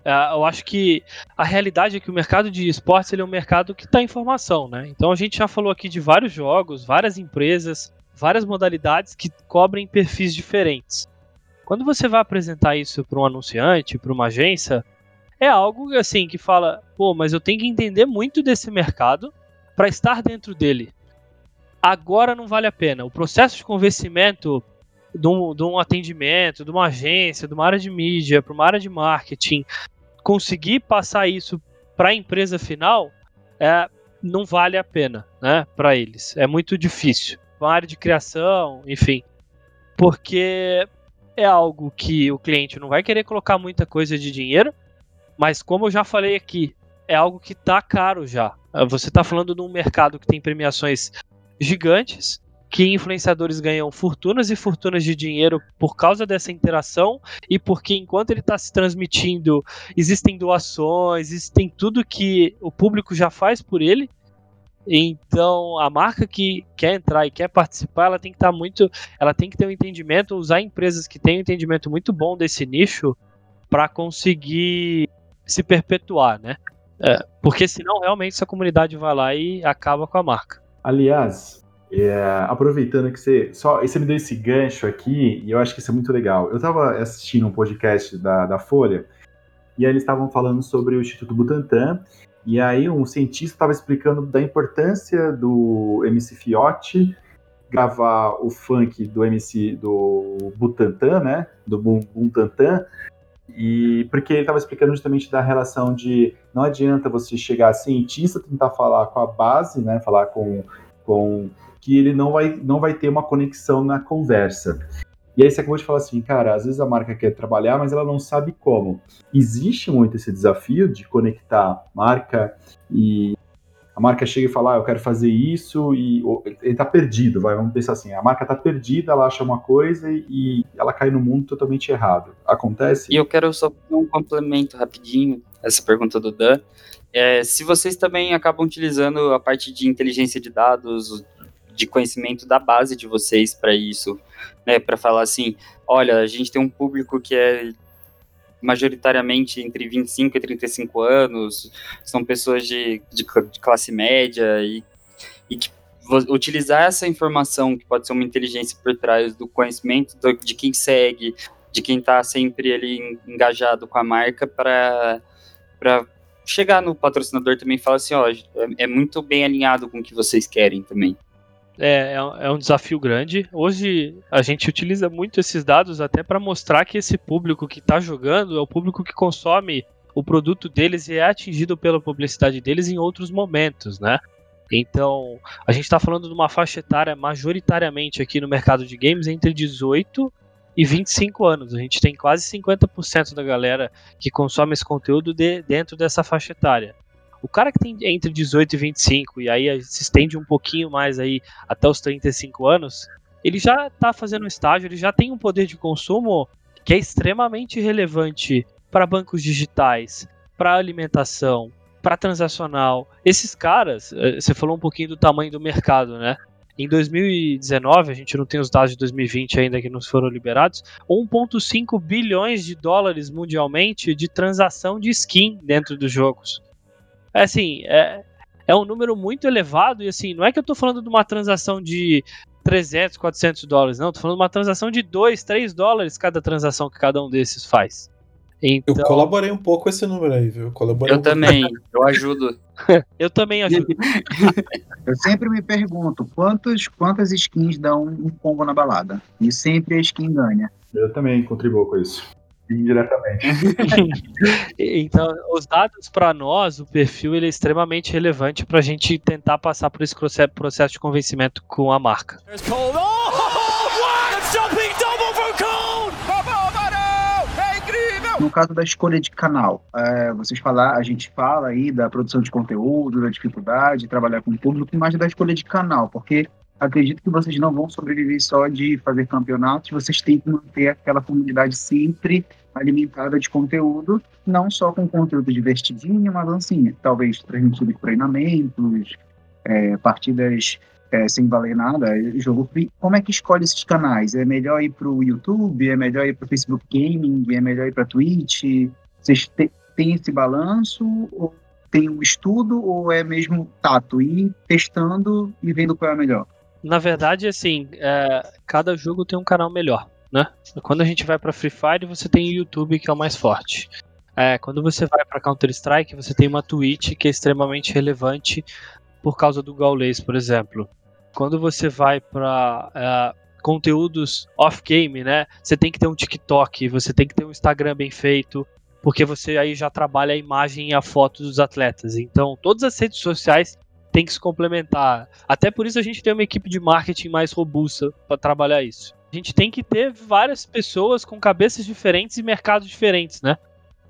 É, eu acho que a realidade é que o mercado de esportes ele é um mercado que está em formação, né? Então a gente já falou aqui de vários jogos, várias empresas, várias modalidades que cobrem perfis diferentes. Quando você vai apresentar isso para um anunciante, para uma agência, é algo assim que fala, pô, mas eu tenho que entender muito desse mercado para estar dentro dele agora não vale a pena. O processo de convencimento de um, de um atendimento, de uma agência, de uma área de mídia, para uma área de marketing, conseguir passar isso para a empresa final, é, não vale a pena, né, para eles. É muito difícil. Uma área de criação, enfim, porque é algo que o cliente não vai querer colocar muita coisa de dinheiro, mas como eu já falei aqui, é algo que está caro já. Você está falando de um mercado que tem premiações gigantes que influenciadores ganham fortunas e fortunas de dinheiro por causa dessa interação e porque enquanto ele está se transmitindo, existem doações, existem tudo que o público já faz por ele. Então, a marca que quer entrar e quer participar, ela tem que estar tá muito, ela tem que ter um entendimento, usar empresas que têm um entendimento muito bom desse nicho para conseguir se perpetuar, né? É, porque senão realmente essa comunidade vai lá e acaba com a marca. Aliás, é, aproveitando que você só você me deu esse gancho aqui e eu acho que isso é muito legal. Eu estava assistindo um podcast da, da Folha e aí eles estavam falando sobre o Instituto Butantan e aí um cientista estava explicando da importância do MC Fiote gravar o funk do MC do Butantan, né? Do Butantan e porque ele estava explicando justamente da relação de não adianta você chegar cientista tentar falar com a base, né, falar com, com que ele não vai, não vai ter uma conexão na conversa. E aí você acabou de falar assim, cara, às vezes a marca quer trabalhar, mas ela não sabe como. Existe muito esse desafio de conectar marca e a marca chega e fala, ah, eu quero fazer isso, e ele está perdido, vai, vamos pensar assim, a marca está perdida, ela acha uma coisa e, e, ela cai no mundo totalmente errado. Acontece? E eu quero só um complemento rapidinho, essa pergunta do Dan. É, se vocês também acabam utilizando a parte de inteligência de dados, de conhecimento da base de vocês para isso, né, para falar assim, olha, a gente tem um público que é majoritariamente entre 25 e 35 anos, são pessoas de, de, de classe média e, e que utilizar essa informação, que pode ser uma inteligência por trás do conhecimento do, de quem segue, de quem está sempre ali engajado com a marca, para chegar no patrocinador também e falar assim: ó, é, é muito bem alinhado com o que vocês querem também. É, é, é um desafio grande. Hoje a gente utiliza muito esses dados até para mostrar que esse público que está jogando é o público que consome o produto deles e é atingido pela publicidade deles em outros momentos, né? Então, a gente está falando de uma faixa etária majoritariamente aqui no mercado de games entre 18 e 25 anos. A gente tem quase 50% da galera que consome esse conteúdo de, dentro dessa faixa etária. O cara que tem entre 18 e 25 e aí se estende um pouquinho mais aí até os 35 anos, ele já está fazendo estágio, ele já tem um poder de consumo que é extremamente relevante para bancos digitais, para alimentação, para transacional. Esses caras, eh, você falou um pouquinho do tamanho do mercado, né? Em 2019, a gente não tem os dados de 2020 ainda que nos foram liberados, 1,5 bilhões de dólares mundialmente de transação de skin dentro dos jogos. É assim, é, é um número muito elevado e assim, não é que eu tô falando de uma transação de 300, 400 dólares, não, tô falando de uma transação de 2, 3 dólares cada transação que cada um desses faz. Então... Eu colaborei um pouco com esse número aí, viu? Colaborei eu um também, [LAUGHS] eu ajudo. [LAUGHS] eu também ajudo. [LAUGHS] eu sempre me pergunto quantos, quantas skins dão um combo na balada. E sempre a skin ganha. Eu também contribuo com isso indiretamente. [LAUGHS] então, os dados para nós, o perfil ele é extremamente relevante para a gente tentar passar por esse processo de convencimento com a marca. No caso da escolha de canal, é, vocês falar, a gente fala aí da produção de conteúdo, da dificuldade de trabalhar com o público, mas da escolha de canal, porque acredito que vocês não vão sobreviver só de fazer campeonatos, vocês têm que manter aquela comunidade sempre alimentada de conteúdo, não só com conteúdo divertidinho, mas assim, talvez transmitido treinamentos, é, partidas é, sem valer nada, jogo. Como é que escolhe esses canais? É melhor ir para o YouTube? É melhor ir para o Facebook Gaming? É melhor ir para Twitch? Vocês têm esse balanço? Ou tem um estudo? Ou é mesmo tato? Ir testando e vendo qual é melhor? Na verdade, assim, é, cada jogo tem um canal melhor, né? Quando a gente vai para Free Fire, você tem o YouTube que é o mais forte. É, quando você vai para Counter Strike, você tem uma Twitch que é extremamente relevante por causa do Gaules, por exemplo. Quando você vai para é, conteúdos off-game, né? Você tem que ter um TikTok, você tem que ter um Instagram bem feito, porque você aí já trabalha a imagem e a foto dos atletas. Então, todas as redes sociais tem que se complementar. Até por isso a gente tem uma equipe de marketing mais robusta para trabalhar isso. A gente tem que ter várias pessoas com cabeças diferentes e mercados diferentes, né?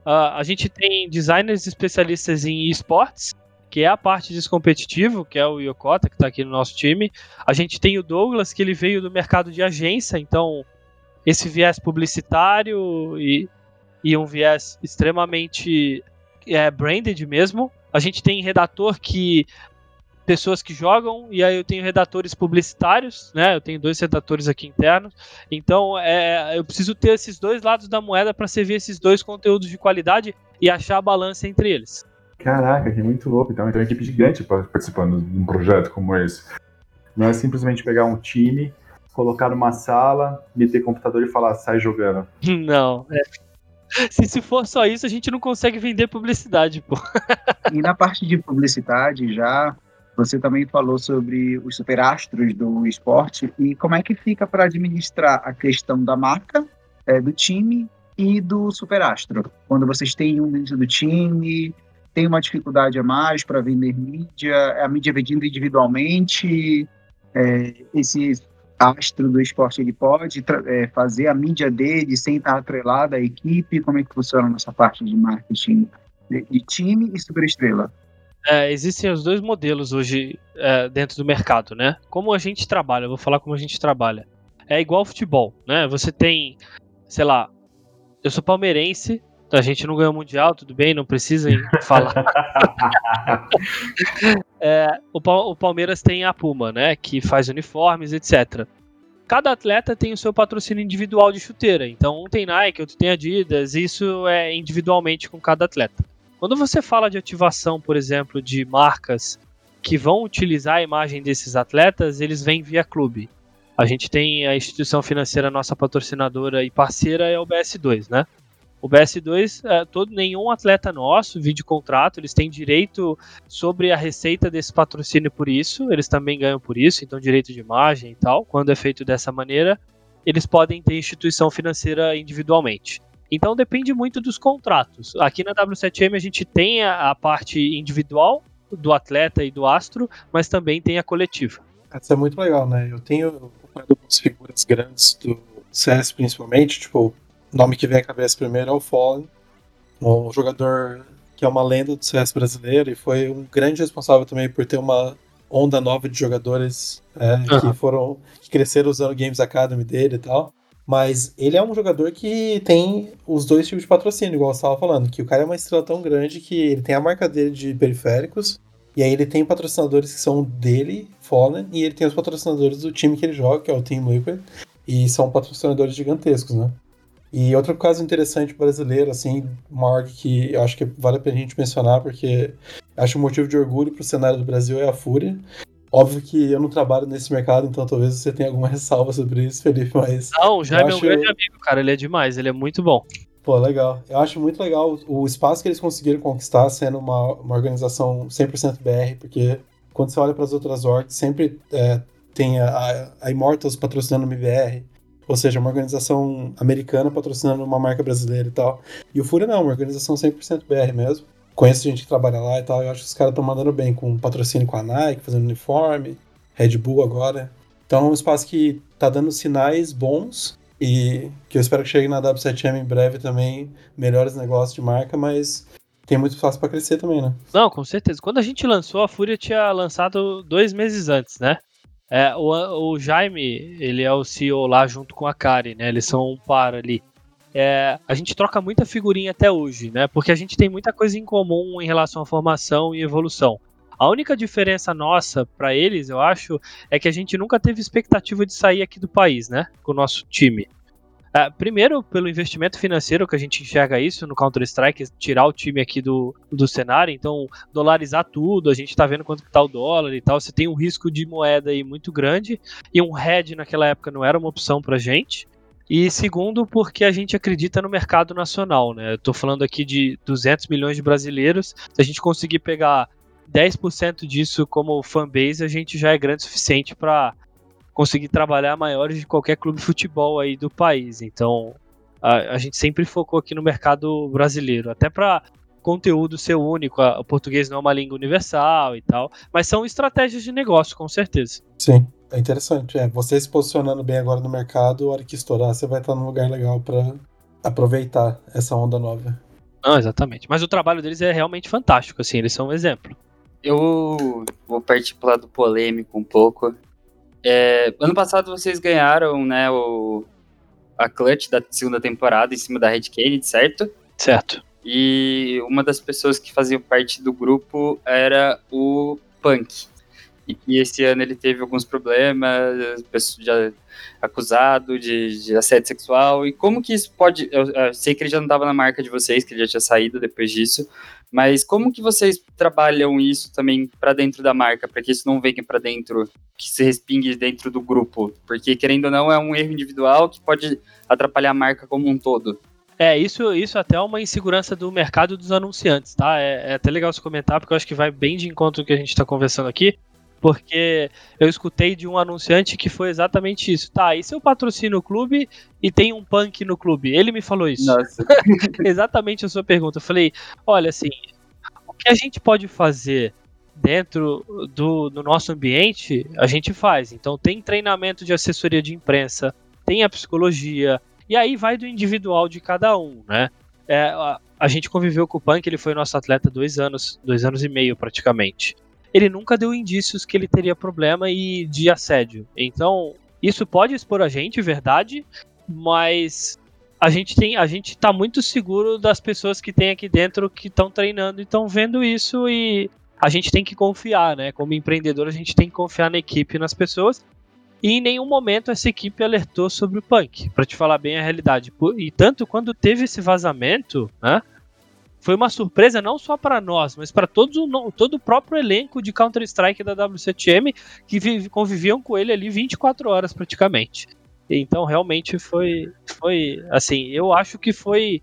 Uh, a gente tem designers especialistas em esportes que é a parte descompetitivo, que é o Yokota, que está aqui no nosso time. A gente tem o Douglas, que ele veio do mercado de agência, então esse viés publicitário e, e um viés extremamente é, branded mesmo. A gente tem redator que pessoas que jogam, e aí eu tenho redatores publicitários, né? Eu tenho dois redatores aqui internos. Então, é, eu preciso ter esses dois lados da moeda para servir esses dois conteúdos de qualidade e achar a balança entre eles. Caraca, que muito louco. Então, então é uma equipe gigante participando de um projeto como esse. Não é simplesmente pegar um time, colocar numa sala, meter computador e falar, sai jogando. [LAUGHS] Não, é. Se, se for só isso, a gente não consegue vender publicidade, pô. E na parte de publicidade, já você também falou sobre os superastros do esporte e como é que fica para administrar a questão da marca, é, do time e do superastro. Quando vocês têm um dentro do time, tem uma dificuldade a mais para vender mídia, é a mídia vendida individualmente, é, esse astro do esporte ele pode é, fazer a mídia dele sem estar atrelada à equipe? Como é que funciona nessa parte de marketing de, de time e superestrela? É, existem os dois modelos hoje é, dentro do mercado, né? Como a gente trabalha, eu vou falar como a gente trabalha. É igual futebol, né? Você tem, sei lá, eu sou palmeirense, a gente não ganhou mundial, tudo bem, não precisa [LAUGHS] falar. [LAUGHS] é, o, o Palmeiras tem a Puma, né? Que faz uniformes, etc cada atleta tem o seu patrocínio individual de chuteira. Então, um tem Nike, outro tem Adidas, isso é individualmente com cada atleta. Quando você fala de ativação, por exemplo, de marcas que vão utilizar a imagem desses atletas, eles vêm via clube. A gente tem a instituição financeira, nossa patrocinadora e parceira é o BS2, né? O BS2, é, todo, nenhum atleta nosso, vídeo contrato, eles têm direito sobre a receita desse patrocínio por isso, eles também ganham por isso, então direito de imagem e tal. Quando é feito dessa maneira, eles podem ter instituição financeira individualmente. Então depende muito dos contratos. Aqui na W7M a gente tem a, a parte individual do atleta e do astro, mas também tem a coletiva. Isso é muito legal, né? Eu tenho algumas figuras grandes do CS principalmente, tipo, o nome que vem à cabeça primeiro é o Fallen, um jogador que é uma lenda do CS brasileiro e foi um grande responsável também por ter uma onda nova de jogadores é, uhum. que foram que cresceram usando o Games Academy dele e tal. Mas ele é um jogador que tem os dois tipos de patrocínio, igual você estava falando, que o cara é uma estrela tão grande que ele tem a marca dele de periféricos, e aí ele tem patrocinadores que são dele, Fallen, e ele tem os patrocinadores do time que ele joga, que é o Team Liquid, e são patrocinadores gigantescos, né? E outro caso interessante brasileiro, assim, uma que eu acho que vale a pena a gente mencionar, porque acho um motivo de orgulho para o cenário do Brasil é a Fúria. Óbvio que eu não trabalho nesse mercado, então talvez você tenha alguma [LAUGHS] ressalva sobre isso, Felipe, mas. Não, já é meu grande amigo, cara. Ele é demais, ele é muito bom. Pô, legal. Eu acho muito legal o espaço que eles conseguiram conquistar sendo uma, uma organização 100% BR, porque quando você olha para as outras orgs, sempre é, tem a, a Immortals patrocinando o MBR, ou seja, uma organização americana patrocinando uma marca brasileira e tal. E o Fúria não, uma organização 100% BR mesmo conheço gente que trabalha lá e tal, eu acho que os caras estão mandando bem, com patrocínio com a Nike, fazendo uniforme, Red Bull agora. Então é um espaço que tá dando sinais bons e que eu espero que chegue na W7M em breve também, melhores negócios de marca, mas tem muito espaço para crescer também, né? Não, com certeza. Quando a gente lançou, a Fúria tinha lançado dois meses antes, né? É, o, o Jaime, ele é o CEO lá junto com a Kari, né? Eles são um par ali é, a gente troca muita figurinha até hoje, né? Porque a gente tem muita coisa em comum em relação à formação e evolução. A única diferença nossa para eles, eu acho, é que a gente nunca teve expectativa de sair aqui do país, né? Com o nosso time. É, primeiro, pelo investimento financeiro que a gente enxerga isso no Counter-Strike, tirar o time aqui do, do cenário, então dolarizar tudo, a gente tá vendo quanto que tá o dólar e tal, você tem um risco de moeda aí muito grande, e um head naquela época não era uma opção pra gente. E segundo, porque a gente acredita no mercado nacional, né? Eu tô falando aqui de 200 milhões de brasileiros. Se a gente conseguir pegar 10% disso como fanbase, a gente já é grande o suficiente para conseguir trabalhar maiores de qualquer clube de futebol aí do país. Então, a, a gente sempre focou aqui no mercado brasileiro, até para conteúdo ser único. o português não é uma língua universal e tal, mas são estratégias de negócio, com certeza. Sim. É interessante. É, você se posicionando bem agora no mercado, a hora que estourar, você vai estar num lugar legal para aproveitar essa onda nova. Não, exatamente. Mas o trabalho deles é realmente fantástico, assim, eles são um exemplo. eu vou partir pro lado polêmico um pouco. É, ano passado vocês ganharam, né, o, a clutch da segunda temporada em cima da Red Kennedy, certo? Certo. E uma das pessoas que faziam parte do grupo era o Punk. E que esse ano ele teve alguns problemas, já acusado de, de, assédio sexual. E como que isso pode. Eu, eu sei que ele já não estava na marca de vocês, que ele já tinha saído depois disso. Mas como que vocês trabalham isso também para dentro da marca, para que isso não venha para dentro, que se respingue dentro do grupo? Porque, querendo ou não, é um erro individual que pode atrapalhar a marca como um todo. É, isso, isso até é uma insegurança do mercado dos anunciantes, tá? É, é até legal você comentar, porque eu acho que vai bem de encontro com o que a gente está conversando aqui porque eu escutei de um anunciante que foi exatamente isso. Tá, e se eu patrocino o clube e tem um punk no clube? Ele me falou isso. Nossa. [LAUGHS] exatamente a sua pergunta. Eu falei, olha, assim, o que a gente pode fazer dentro do, do nosso ambiente, a gente faz. Então tem treinamento de assessoria de imprensa, tem a psicologia, e aí vai do individual de cada um, né? É, a, a gente conviveu com o Punk, ele foi nosso atleta dois anos, dois anos e meio praticamente ele nunca deu indícios que ele teria problema e de assédio. Então, isso pode expor a gente, verdade, mas a gente tem, a gente tá muito seguro das pessoas que tem aqui dentro que estão treinando e estão vendo isso e a gente tem que confiar, né? Como empreendedor, a gente tem que confiar na equipe, nas pessoas. E em nenhum momento essa equipe alertou sobre o punk, para te falar bem a realidade. E tanto quando teve esse vazamento, né? Foi uma surpresa não só para nós, mas para todo, todo o próprio elenco de Counter-Strike da W7M que conviviam com ele ali 24 horas praticamente. Então realmente foi, foi assim, eu acho que foi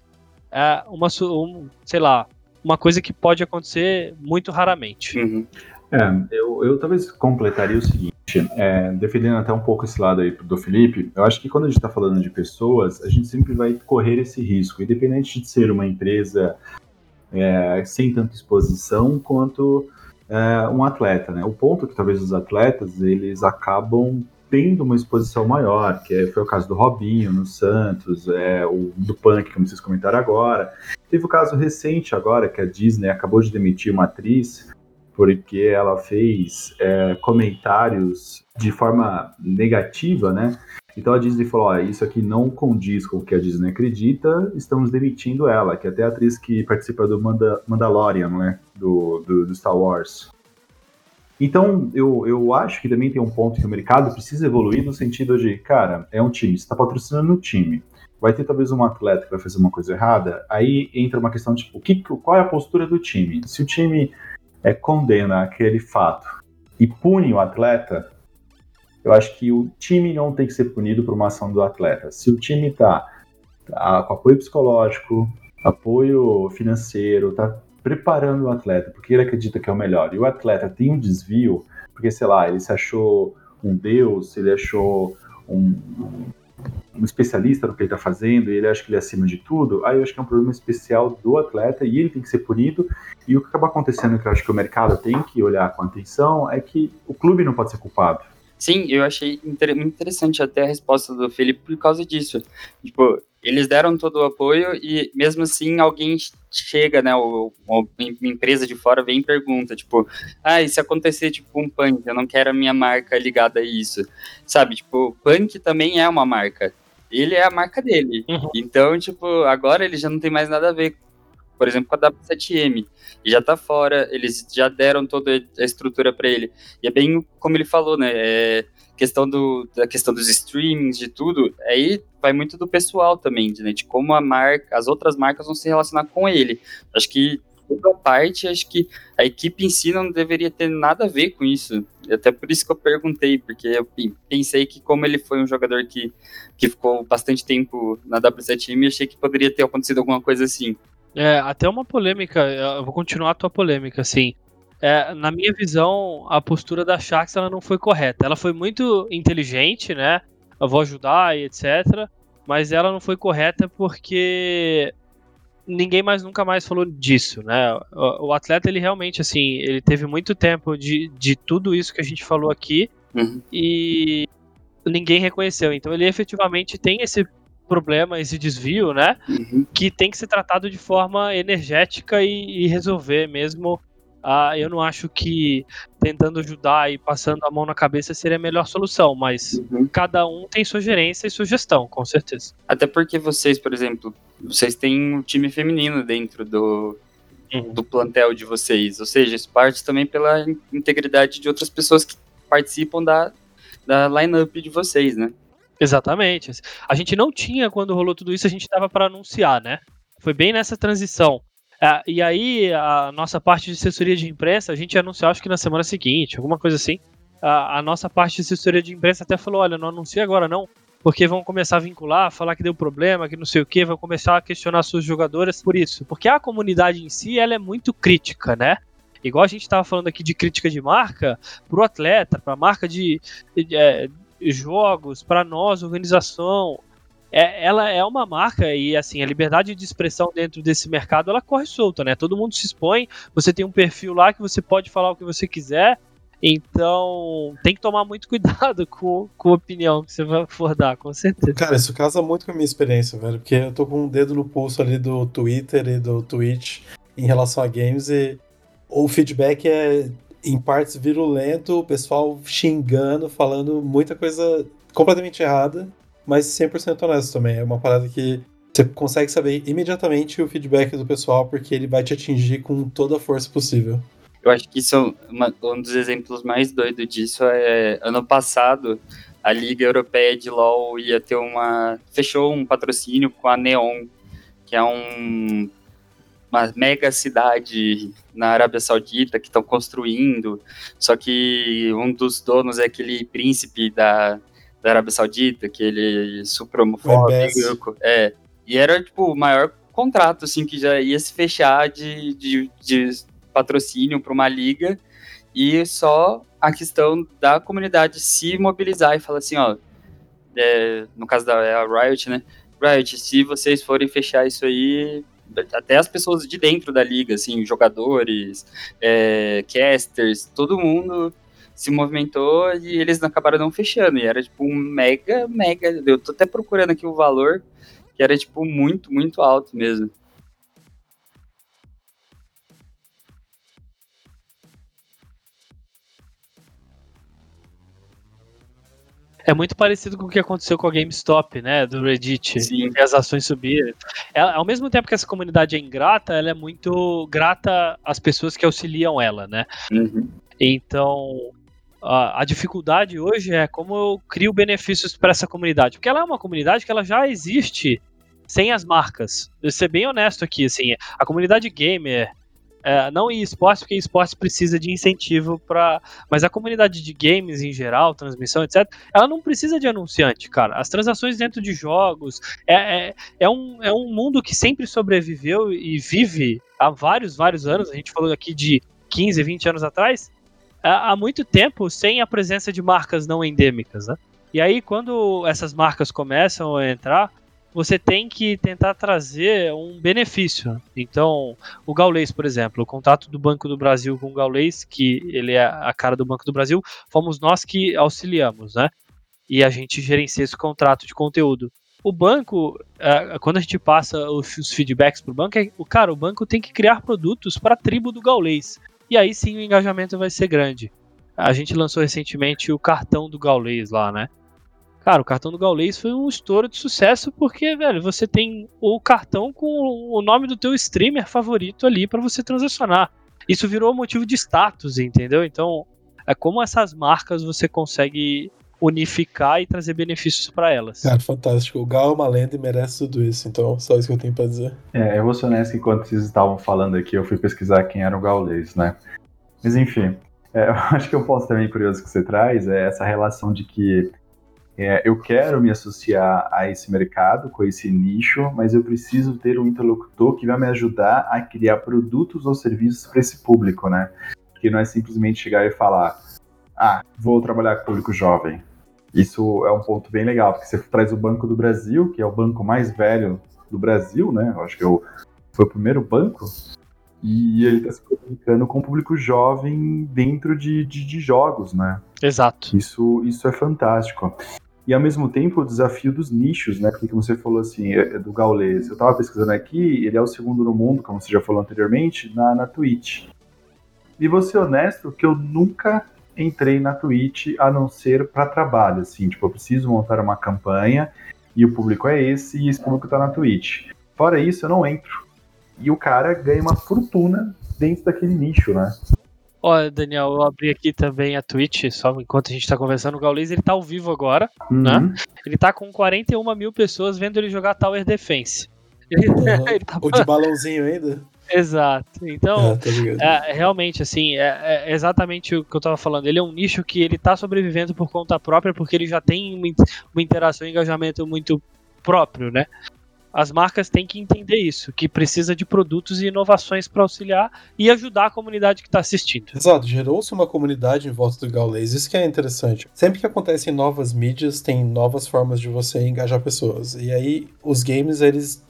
é, uma, um, sei lá, uma coisa que pode acontecer muito raramente. Uhum. É, eu, eu talvez completaria o seguinte, é, defendendo até um pouco esse lado aí do Felipe, eu acho que quando a gente está falando de pessoas, a gente sempre vai correr esse risco, independente de ser uma empresa é, sem tanta exposição quanto é, um atleta, né? O ponto é que talvez os atletas eles acabam tendo uma exposição maior, que é, foi o caso do Robinho no Santos, é, o do Punk, como vocês comentaram agora. Teve o caso recente agora, que a Disney acabou de demitir uma atriz porque ela fez é, comentários de forma negativa, né? Então a Disney falou: ó, isso aqui não condiz com o que a Disney acredita, estamos demitindo ela, que é até a atriz que participa do Manda Mandalorian, né? Do, do, do, Star Wars. Então eu, eu acho que também tem um ponto que o mercado precisa evoluir no sentido de, cara, é um time, você está patrocinando o time. Vai ter talvez um atleta que vai fazer uma coisa errada, aí entra uma questão tipo, o que, qual é a postura do time? Se o time é, condena aquele fato e pune o atleta, eu acho que o time não tem que ser punido por uma ação do atleta. Se o time está tá com apoio psicológico, apoio financeiro, está preparando o atleta porque ele acredita que é o melhor, e o atleta tem um desvio, porque sei lá, ele se achou um deus, ele achou um, um especialista no que ele está fazendo e ele acha que ele é acima de tudo, aí eu acho que é um problema especial do atleta e ele tem que ser punido. E o que acaba acontecendo, que eu acho que o mercado tem que olhar com atenção, é que o clube não pode ser culpado. Sim, eu achei inter muito interessante até a resposta do Felipe por causa disso. Tipo, eles deram todo o apoio e mesmo assim alguém chega, né, ou, ou uma empresa de fora vem e pergunta, tipo, ah, e se acontecer tipo um punk, eu não quero a minha marca ligada a isso. Sabe, tipo, punk também é uma marca. Ele é a marca dele. Uhum. Então, tipo, agora ele já não tem mais nada a ver por exemplo, com a W7M, e já tá fora, eles já deram toda a estrutura para ele. E é bem como ele falou, né? É questão do, da questão dos streamings, de tudo, aí vai muito do pessoal também, né? De como a marca, as outras marcas vão se relacionar com ele. Acho que toda parte, acho que a equipe em si não deveria ter nada a ver com isso. Até por isso que eu perguntei, porque eu pensei que como ele foi um jogador que, que ficou bastante tempo na W7M, achei que poderia ter acontecido alguma coisa assim. É, até uma polêmica, eu vou continuar a tua polêmica, assim. É, na minha visão, a postura da Sharks ela não foi correta. Ela foi muito inteligente, né? Eu vou ajudar e etc. Mas ela não foi correta porque ninguém mais nunca mais falou disso, né? O, o, atleta ele realmente assim, ele teve muito tempo de, de tudo isso que a gente falou aqui uhum. e ninguém reconheceu. Então ele efetivamente tem esse problema, esse desvio, né? Uhum. Que tem que ser tratado de forma energética e, e resolver mesmo ah, eu não acho que tentando ajudar e passando a mão na cabeça seria a melhor solução, mas Uhum. cada um tem sua gerência e sugestão, com certeza. Até porque vocês, por exemplo, vocês têm um time feminino dentro do, Uhum. do plantel de vocês. Ou seja, isso parte também pela in- integridade de outras pessoas que participam da, da line-up de vocês, né? Exatamente. A gente não tinha, quando rolou tudo isso, a gente tava para anunciar, né? Foi bem nessa transição. Ah, e aí, a nossa parte de assessoria de imprensa, a gente ia anunciar, acho que na semana seguinte, alguma coisa assim. A, a nossa parte de assessoria de imprensa até falou: olha, não anuncia agora não, porque vão começar a vincular, falar que deu problema, que não sei o que, vão começar a questionar suas jogadoras por isso. Porque a comunidade em si, ela é muito crítica, né? Igual a gente estava falando aqui de crítica de marca, pro atleta, pra marca de, de, é, jogos, para nós, organização, é, ela é uma marca e assim a liberdade de expressão dentro desse mercado ela corre solta, né? Todo mundo se expõe, você tem um perfil lá que você pode falar o que você quiser, então tem que tomar muito [LAUGHS] cuidado com, com a opinião que você for dar, com certeza. Cara, isso casa muito com a minha experiência, velho. Porque eu tô com um dedo no pulso ali do Twitter e do Twitch em relação a games e o feedback é em partes virulento, o pessoal xingando, falando muita coisa completamente errada, mas 100% honesto também. É uma parada que você consegue saber imediatamente o feedback do pessoal porque ele vai te atingir com toda a força possível. Eu acho que isso é uma- um dos exemplos mais doidos disso é ano passado a Liga Europeia de LoL ia ter uma fechou um patrocínio com a Neon, que é um uma mega cidade na Arábia Saudita que estão construindo, só que um dos donos é aquele príncipe da, da Arábia Saudita, que ele é super homofóbico, é, e era tipo o maior contrato assim que já ia se fechar de, de, de patrocínio para uma liga e só a questão da comunidade se mobilizar e falar assim, ó, é, no caso da é Riot, né? Riot, se vocês forem fechar isso aí, até as pessoas de dentro da liga, assim, jogadores, é, casters, todo mundo se movimentou e eles acabaram não fechando. E era tipo um mega, mega. Eu tô até procurando aqui o valor, que era tipo muito, muito alto mesmo. É muito parecido com o que aconteceu com a GameStop, né, do Reddit, Sim. que as ações subiram. É, ao mesmo tempo que essa comunidade é ingrata, ela é muito grata às pessoas que auxiliam ela, né? Uhum. Então, a, a dificuldade hoje é como eu crio benefícios para essa comunidade, porque ela é uma comunidade que ela já existe sem as marcas. Eu vou ser bem honesto aqui, assim, a comunidade gamer, é, não em esportes, porque esportes precisa de incentivo para, mas a comunidade de games em geral, transmissão, etc, ela não precisa de anunciante, cara. As transações dentro de jogos é, é, é, um, é um mundo que sempre sobreviveu e vive há vários, vários anos. A gente falou aqui de 15, 20 anos atrás, há há muito tempo sem a presença de marcas não endêmicas, né? E aí, quando essas marcas começam a entrar, você tem que tentar trazer um benefício. Então, o Gaulês, por exemplo, o contato do Banco do Brasil com o Gaulês, que ele é a cara do Banco do Brasil, fomos nós que auxiliamos, né? E a gente gerencia esse contrato de conteúdo. O banco, eh, quando a gente passa os feedbacks para o banco, é, cara, o banco tem que criar produtos para a tribo do Gaulês. E aí sim o engajamento vai ser grande. A gente lançou recentemente o cartão do Gaulês lá, né? Cara, o cartão do Gaulês foi um estouro de sucesso porque, velho, você tem o cartão com o nome do teu streamer favorito ali para você transacionar. Isso virou motivo de status, entendeu? Então, é como essas marcas você consegue unificar e trazer benefícios para elas. Cara, fantástico. O Gal é uma lenda e merece tudo isso. Então, só isso que eu tenho pra dizer. É, eu vou ser honesto que enquanto vocês estavam falando aqui, eu fui pesquisar quem era o Gaulês, né? Mas enfim, é, [LAUGHS] eu acho que um ponto também curioso que você traz é essa relação de que é, eu quero me associar a esse mercado, com esse nicho, mas eu preciso ter um interlocutor que vai me ajudar a criar produtos ou serviços para esse público, né? Que não é simplesmente chegar e falar, ah, vou trabalhar com o público jovem. Isso é um ponto bem legal, porque você traz o Banco do Brasil, que é o banco mais velho do Brasil, né? Eu acho que eu, foi o primeiro banco. E ele está se comunicando com o público jovem dentro de, de, de jogos, né? Exato. Isso, isso é fantástico. E ao mesmo tempo o desafio dos nichos, né? Porque como você falou assim, é- é do Gaules, eu estava pesquisando aqui, ele é o segundo no mundo, como você já falou anteriormente, na, na Twitch. E vou ser honesto que eu nunca entrei na Twitch a não ser para trabalho, assim, tipo, eu preciso montar uma campanha e o público é esse e esse público tá na Twitch. Fora isso, eu não entro. E o cara ganha uma fortuna dentro daquele nicho, né? Ó, Daniel, eu abri aqui também a Twitch, só enquanto a gente tá conversando. O Gaules, ele tá ao vivo agora, Uhum. né? Ele tá com 41 mil pessoas vendo ele jogar Tower Defense. Ele, [LAUGHS] ele tá... O de balãozinho ainda? Exato. Então, ligado. É, realmente, assim, é, é exatamente o que eu tava falando. Ele é um nicho que ele tá sobrevivendo por conta própria, porque ele já tem uma, uma interação e engajamento muito próprio, né? As marcas têm que entender isso, que precisa de produtos e inovações para auxiliar e ajudar a comunidade que está assistindo. Exato, gerou-se uma comunidade em volta do Gaules, isso que é interessante. Sempre que acontecem novas mídias, tem novas formas de você engajar pessoas. E aí, os games, eles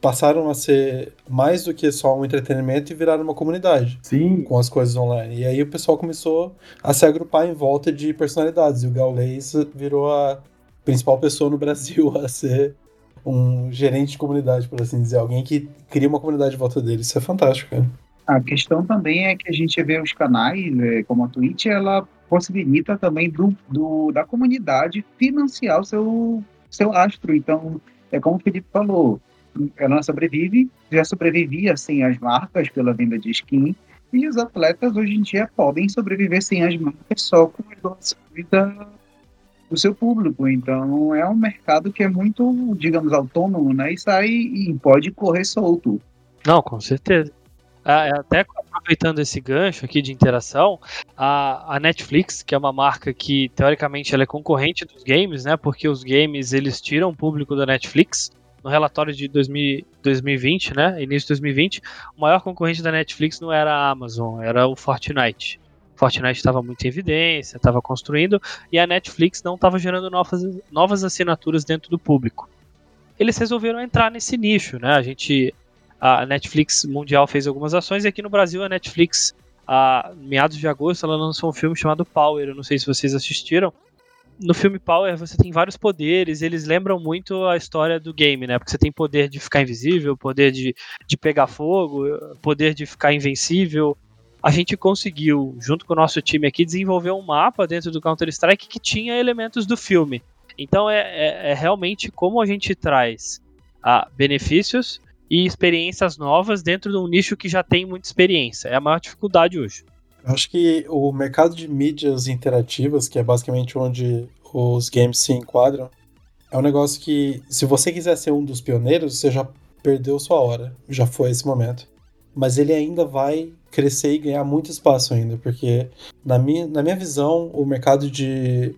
passaram a ser mais do que só um entretenimento e viraram uma comunidade Sim, com as coisas online. E aí o pessoal começou a se agrupar em volta de personalidades. E o Gaules virou a principal pessoa no Brasil [LAUGHS] a ser um gerente de comunidade, por assim dizer. Alguém que cria uma comunidade em volta dele. Isso é fantástico, cara. A questão também é que a gente vê os canais, eh, como a Twitch, ela possibilita também do, do- da comunidade financiar o seu, seu astro. Então, é como o Felipe falou, ela sobrevive, já sobrevivia sem as marcas pela venda de skin, e os atletas hoje em dia podem sobreviver sem as marcas só com as doações da, do seu público. Então, é um mercado que é muito, digamos, autônomo, né? E sai e pode correr solto. Não, com certeza. Ah, é, até aproveitando esse gancho aqui de interação, a, a Netflix, que é uma marca que teoricamente ela é concorrente dos games, né? Porque os games eles tiram o público da Netflix. No relatório de 2000, 2020, né? Início de 2020, o maior concorrente da Netflix não era a Amazon, era o Fortnite. Fortnite estava muito em evidência, estava construindo, e a Netflix não estava gerando novas, novas assinaturas dentro do público. Eles resolveram entrar nesse nicho, né? A gente a Netflix mundial fez algumas ações e aqui no Brasil a Netflix, a meados de agosto, ela lançou um filme chamado Power. Eu não sei se vocês assistiram. No filme Power você tem vários poderes, eles lembram muito a história do game, né? Porque você tem poder de ficar invisível, poder de, de pegar fogo, poder de ficar invencível. A gente conseguiu, junto com o nosso time aqui, desenvolver um mapa dentro do Counter-Strike que tinha elementos do filme. Então é, é- é realmente como a gente traz ah, benefícios e experiências novas dentro de um nicho que já tem muita experiência. É a maior dificuldade hoje. Acho que o mercado de mídias interativas, que é basicamente onde os games se enquadram, é um negócio que, se você quiser ser um dos pioneiros, você já perdeu sua hora. Já foi esse momento. Mas ele ainda vai crescer e ganhar muito espaço ainda, porque, na minha, na minha visão, o mercado de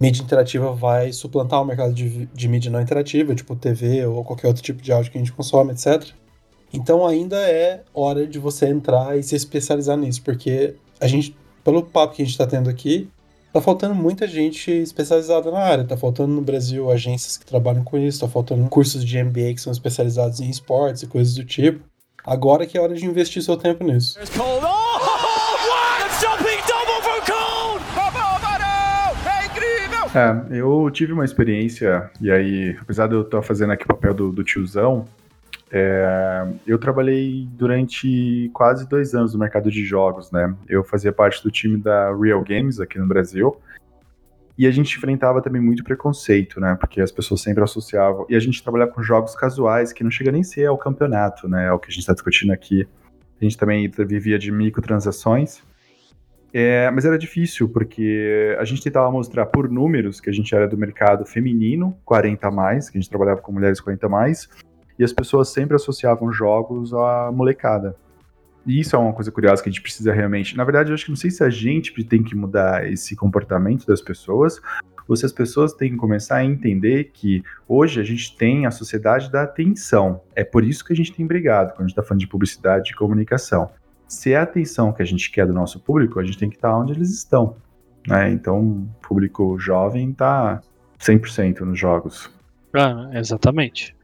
mídia interativa vai suplantar o mercado de, de mídia não interativa, tipo TV ou qualquer outro tipo de áudio que a gente consome, etc. Então ainda é hora de você entrar e se especializar nisso, porque a gente, pelo papo que a gente tá tendo aqui, tá faltando muita gente especializada na área. Tá faltando no Brasil agências que trabalham com isso, tá faltando cursos de MBA que são especializados em esportes e coisas do tipo. Agora que é hora de investir seu tempo nisso. Oh, what a jumping double for Cole! É, eu tive uma experiência, e aí, apesar de eu estar fazendo aqui o papel do, do tiozão, é, eu trabalhei durante quase dois anos no mercado de jogos, né? Eu fazia parte do time da Real Games aqui no Brasil, e a gente enfrentava também muito preconceito, né? Porque as pessoas sempre associavam. E a gente trabalhava com jogos casuais, que não chega nem a ser ao campeonato, né? É o que a gente está discutindo aqui. A gente também vivia de microtransações. É, mas era difícil, porque a gente tentava mostrar por números que a gente era do mercado feminino, 40 a mais, que a gente trabalhava com mulheres 40 a mais, e as pessoas sempre associavam jogos à molecada. E isso é uma coisa curiosa que a gente precisa realmente. Na verdade, eu acho que não sei se a gente tem que mudar esse comportamento das pessoas, ou se as pessoas têm que começar a entender que hoje a gente tem a sociedade da atenção. É por isso que a gente tem brigado quando a gente está falando de publicidade e comunicação se é a atenção que a gente quer do nosso público, a gente tem que estar onde eles estão. Né? Então, o público jovem está 100% nos jogos. Ah, exatamente.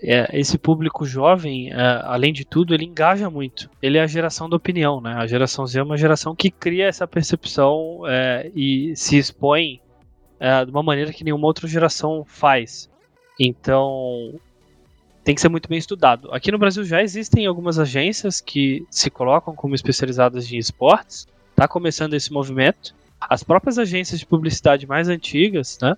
É, esse público jovem, é, além de tudo, ele engaja muito. Ele é a geração da opinião, né? A geração Z é uma geração que cria essa percepção é, e se expõe é, de uma maneira que nenhuma outra geração faz. Então, tem que ser muito bem estudado. Aqui no Brasil já existem algumas agências que se colocam como especializadas em esportes, está começando esse movimento. As próprias agências de publicidade mais antigas, né,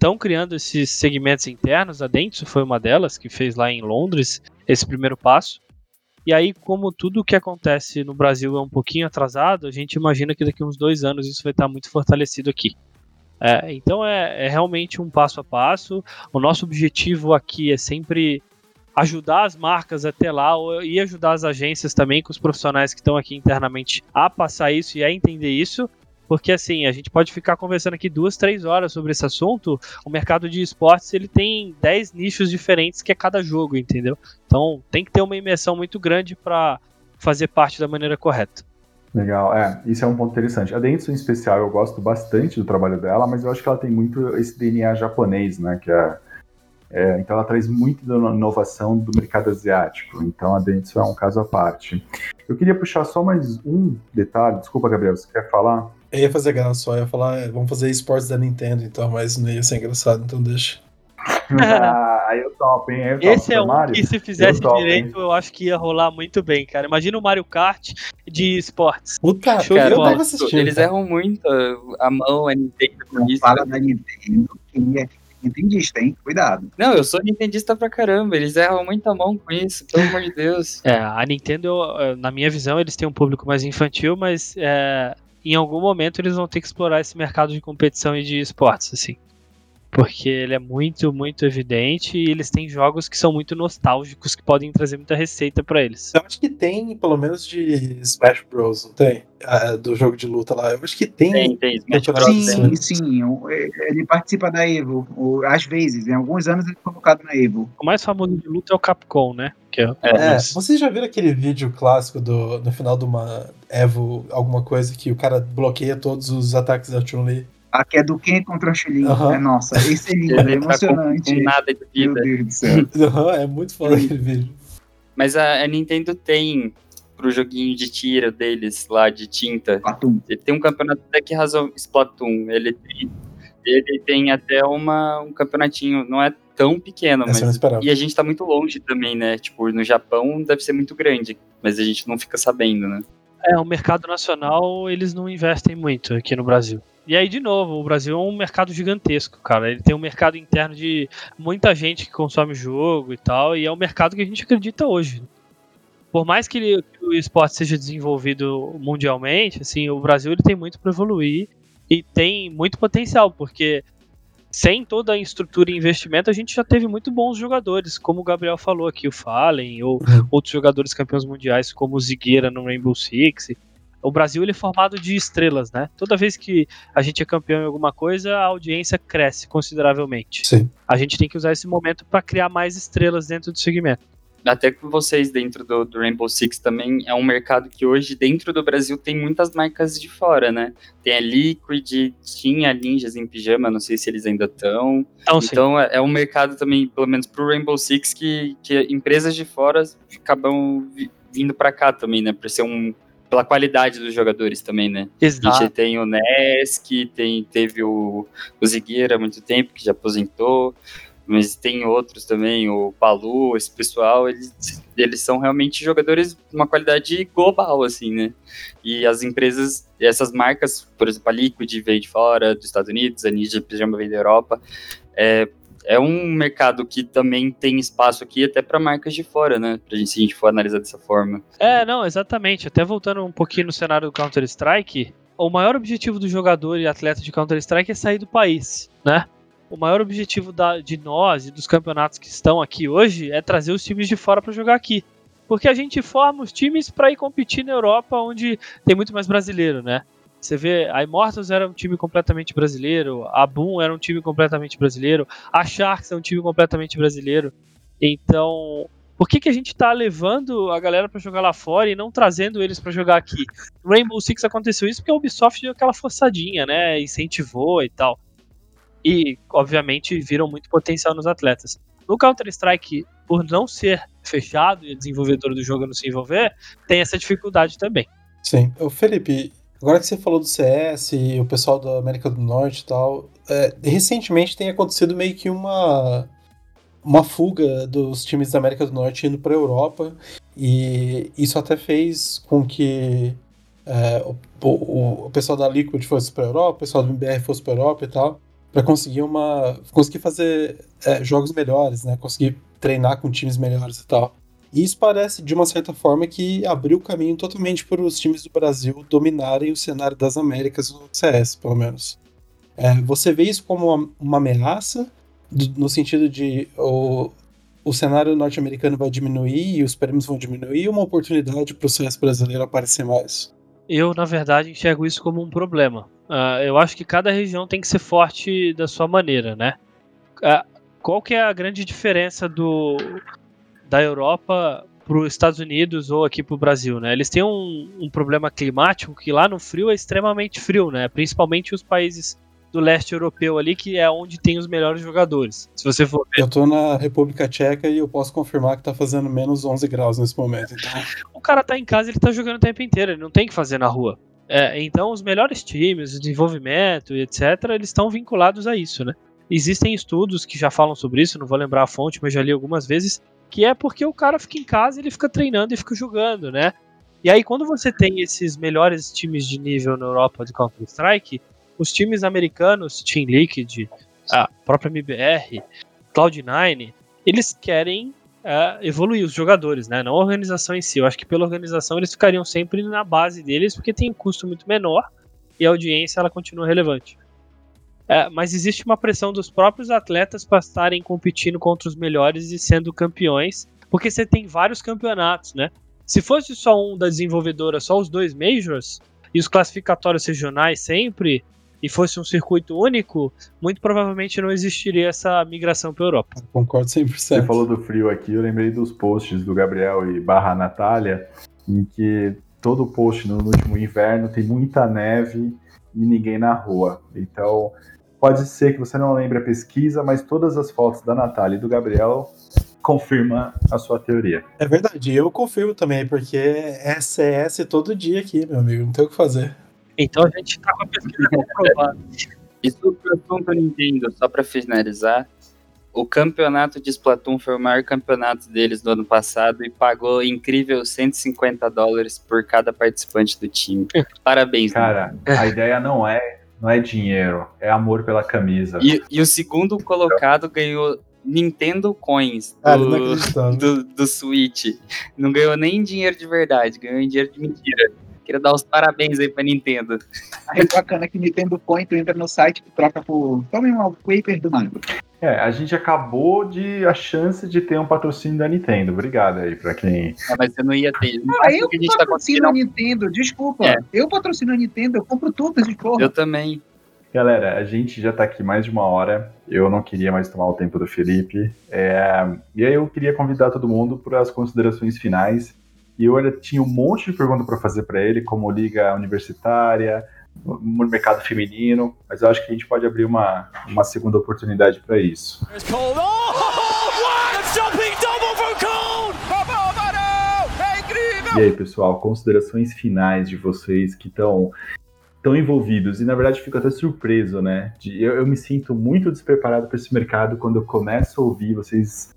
estão criando esses segmentos internos. A Dentsu foi uma delas que fez lá em Londres esse primeiro passo. E aí, como tudo que acontece no Brasil é um pouquinho atrasado, a gente imagina que daqui uns dois anos isso vai estar muito fortalecido aqui. É, então é, é, realmente um passo a passo. O nosso objetivo aqui é sempre ajudar as marcas até lá e ajudar as agências também, com os profissionais que estão aqui internamente a passar isso e a entender isso. Porque assim, a gente pode ficar conversando aqui duas, três horas sobre esse assunto. O mercado de esportes ele tem 10 nichos diferentes que é cada jogo, entendeu? Então tem que ter uma imersão muito grande para fazer parte da maneira correta. Legal, é, isso é um ponto interessante. A Dentsu, em especial, eu gosto bastante do trabalho dela, mas eu acho que ela tem muito esse DNA japonês, né, que é, é então ela traz muito da inovação do mercado asiático, então a Dentsu é um caso à parte. Eu queria puxar só mais um detalhe, desculpa, Gabriel, você quer falar? Eu ia fazer graça só, ia falar, é, vamos fazer esportes da Nintendo, então, mas não ia ser engraçado, então deixa. ah, aí eu topo, hein? Eu topo. Esse é um Mario? que se fizesse eu direito, eu acho que ia rolar muito bem, cara. Imagina o Mario Kart de esportes. Puta, Show cara, eu tava assistindo. Eles cara. erram muito a mão, a Nintendo. Não fala da Nintendo, que é nintendista, hein? Cuidado. Não, eu sou nintendista pra caramba. Eles erram muita mão com isso, pelo amor de Deus. É, a Nintendo, na minha visão, eles têm um público mais infantil, mas é, em algum momento eles vão ter que explorar esse mercado de competição e de esportes, assim. Porque ele é muito, muito evidente e eles têm jogos que são muito nostálgicos que podem trazer muita receita para eles. Eu acho que tem, pelo menos de Smash Bros, não tem? Ah, do jogo de luta lá. Eu acho que tem. Tem, tem. Smash Bros. Sim, sim. Ele participa da Evo. Às vezes, em alguns anos ele é convocado na Evo. O mais famoso de luta é o Capcom, né? Que é, é, vocês já viram aquele vídeo clássico do, no final de uma Evo, alguma coisa que o cara bloqueia todos os ataques da Chun-Li? Aqui é do Ken contra a Chilin. Uhum. É, nossa, esse é lindo, é emocionante. Com nada de vida. Meu Deus do céu. [LAUGHS] Uhum, é muito foda aquele vídeo. Mas a, a, Nintendo tem pro joguinho de tiro deles lá de tinta. Splatoon. Ele tem um campeonato até que razão Splatoon. Ele tem, ele tem até uma, um campeonatinho, não é tão pequeno, Essa mas. E a gente tá muito longe também, né? Tipo, no Japão deve ser muito grande, mas a gente não fica sabendo, né? É, o mercado nacional eles não investem muito aqui no Brasil. E aí, de novo, o Brasil é um mercado gigantesco, cara. Ele tem um mercado interno de muita gente que consome jogo e tal, e é um mercado que a gente acredita hoje. Por mais que, ele, que o esporte seja desenvolvido mundialmente, assim, o Brasil ele tem muito para evoluir e tem muito potencial, porque sem toda a estrutura e investimento, a gente já teve muito bons jogadores, como o Gabriel falou aqui, o Fallen, ou uhum. outros jogadores campeões mundiais, como o Zigueira no Rainbow Six. O Brasil ele é formado de estrelas, né? Toda vez que a gente é campeão em alguma coisa, a audiência cresce consideravelmente. Sim. A gente tem que usar esse momento para criar mais estrelas dentro do segmento até com vocês dentro do, do, Rainbow Six também é um mercado que hoje dentro do Brasil tem muitas marcas de fora, né? Tem a Liquid, tinha Ninjas em Pijama, não sei se eles ainda estão. Então é, é, um mercado também, pelo menos pro Rainbow Six, que, que empresas de fora acabam vindo para cá também, né? Por ser um pela qualidade dos jogadores também, né? Exato. A gente tem o Nesk, tem, teve o, o Zigueira há muito tempo, que já aposentou mas tem outros também, o Palu, esse pessoal, eles, eles são realmente jogadores de uma qualidade global, assim, né? E as empresas, essas marcas, por exemplo, a Liquid veio de fora, dos Estados Unidos, a Ninja Pijama veio da Europa, é, é um mercado que também tem espaço aqui até para marcas de fora, né? Pra gente, se a gente for analisar dessa forma. É, não, exatamente. Até voltando um pouquinho no cenário do Counter-Strike, o maior objetivo do jogador e atleta de Counter-Strike é sair do país, né? o maior objetivo da, de nós e dos campeonatos que estão aqui hoje é trazer os times de fora para jogar aqui. Porque a gente forma os times para ir competir na Europa, onde tem muito mais brasileiro, né? Você vê, a Immortals era um time completamente brasileiro, a Boom era um time completamente brasileiro, a Sharks é um time completamente brasileiro. Então, por que, que a gente tá levando a galera para jogar lá fora e não trazendo eles para jogar aqui? Rainbow Six aconteceu isso porque a Ubisoft deu aquela forçadinha, né? Incentivou e tal e, obviamente, viram muito potencial nos atletas. No Counter-Strike, por não ser fechado e a desenvolvedora do jogo não se envolver, tem essa dificuldade também. Sim. Ô, Felipe, agora que você falou do CS e o pessoal da América do Norte e tal, é, recentemente tem acontecido meio que uma uma fuga dos times da América do Norte indo para a Europa e isso até fez com que é, o, o, o, pessoal da Liquid fosse para a Europa, o pessoal do MBR fosse para a Europa e tal, para conseguir uma conseguir fazer é, jogos melhores, né? Conseguir treinar com times melhores e tal. E isso parece, de uma certa forma, que abriu o caminho totalmente para os times do Brasil dominarem o cenário das Américas no CS, pelo menos. É, você vê isso como uma, uma ameaça, do, no sentido de o, o cenário norte-americano vai diminuir e os prêmios vão diminuir, uma oportunidade para o CS brasileiro aparecer mais? Eu, na verdade, enxergo isso como um problema. Uh, eu acho que cada região tem que ser forte da sua maneira, né? Uh, qual que é a grande diferença do, da Europa para os Estados Unidos ou aqui para o Brasil, né? Eles têm um, um, problema climático que lá no frio é extremamente frio, né? Principalmente os países do leste europeu ali, que é onde tem os melhores jogadores. Se você for ver. Eu tô na República Tcheca e eu posso confirmar que tá fazendo menos 11 graus nesse momento. Então... [LAUGHS] o cara tá em casa, ele tá jogando o tempo inteiro, ele não tem que fazer na rua. É, então, os melhores times, o desenvolvimento e etc., eles estão vinculados a isso, né? Existem estudos que já falam sobre isso, não vou lembrar a fonte, mas já li algumas vezes, que é porque o cara fica em casa, ele fica treinando e fica jogando, né? E aí quando você tem esses melhores times de nível na Europa de Counter-Strike, os times americanos, Team Liquid, a própria MBR, Cloud9, eles querem uh, evoluir os jogadores, né? Não a organização em si. Eu acho que pela organização eles ficariam sempre na base deles, porque tem um custo muito menor e a audiência ela continua relevante. É, mas existe uma pressão dos próprios atletas para estarem competindo contra os melhores e sendo campeões, porque você tem vários campeonatos, né? Se fosse só um da desenvolvedora, só os dois majors, e os classificatórios regionais sempre, e fosse um circuito único, muito provavelmente não existiria essa migração para a Europa. Concordo 100%. Você falou do frio aqui, eu lembrei dos posts do Gabriel e barra Natália, em que todo post no último inverno tem muita neve e ninguém na rua. Então, Pode ser que você não lembre a pesquisa, mas todas as fotos da Natália e do Gabriel confirma a sua teoria. É verdade, eu confirmo também, porque é CS todo dia aqui, meu amigo, não tem o que fazer. Então a gente tá com a pesquisa comprovada. E sobre o assunto Nintendo, só para finalizar, o campeonato de Splatoon foi o maior campeonato deles do ano passado e pagou incrível 150 dólares por cada participante do time. Parabéns. Cara, né? a ideia não é não é dinheiro, é amor pela camisa. E, e o segundo colocado ganhou Nintendo Coins do, do, do Switch. Não ganhou nem dinheiro de verdade, ganhou dinheiro de mentira. Queria dar os parabéns aí pra Nintendo. Aí bacana que Nintendo Coin, tu entra no site e troca por. Tome um paper do Mario. É, a gente acabou de a chance de ter um patrocínio da Nintendo. Obrigado aí pra quem. Ah, mas você não ia ter. Não, ah, eu que a gente tá patrocino tá a Nintendo, desculpa. É. Eu patrocino a Nintendo, eu compro tudo esses porra. Eu também. Galera, a gente já tá aqui mais de uma hora. Eu não queria mais tomar o tempo do Felipe. É... E aí eu queria convidar todo mundo para as considerações finais. E eu tinha um monte de perguntas para fazer para ele, como liga universitária, no mercado feminino, mas eu acho que a gente pode abrir uma, uma segunda oportunidade para isso. E aí, pessoal, considerações finais de vocês que estão tão envolvidos e na verdade fico até surpreso, né? De, eu, eu me sinto muito despreparado para esse mercado quando eu começo a ouvir vocês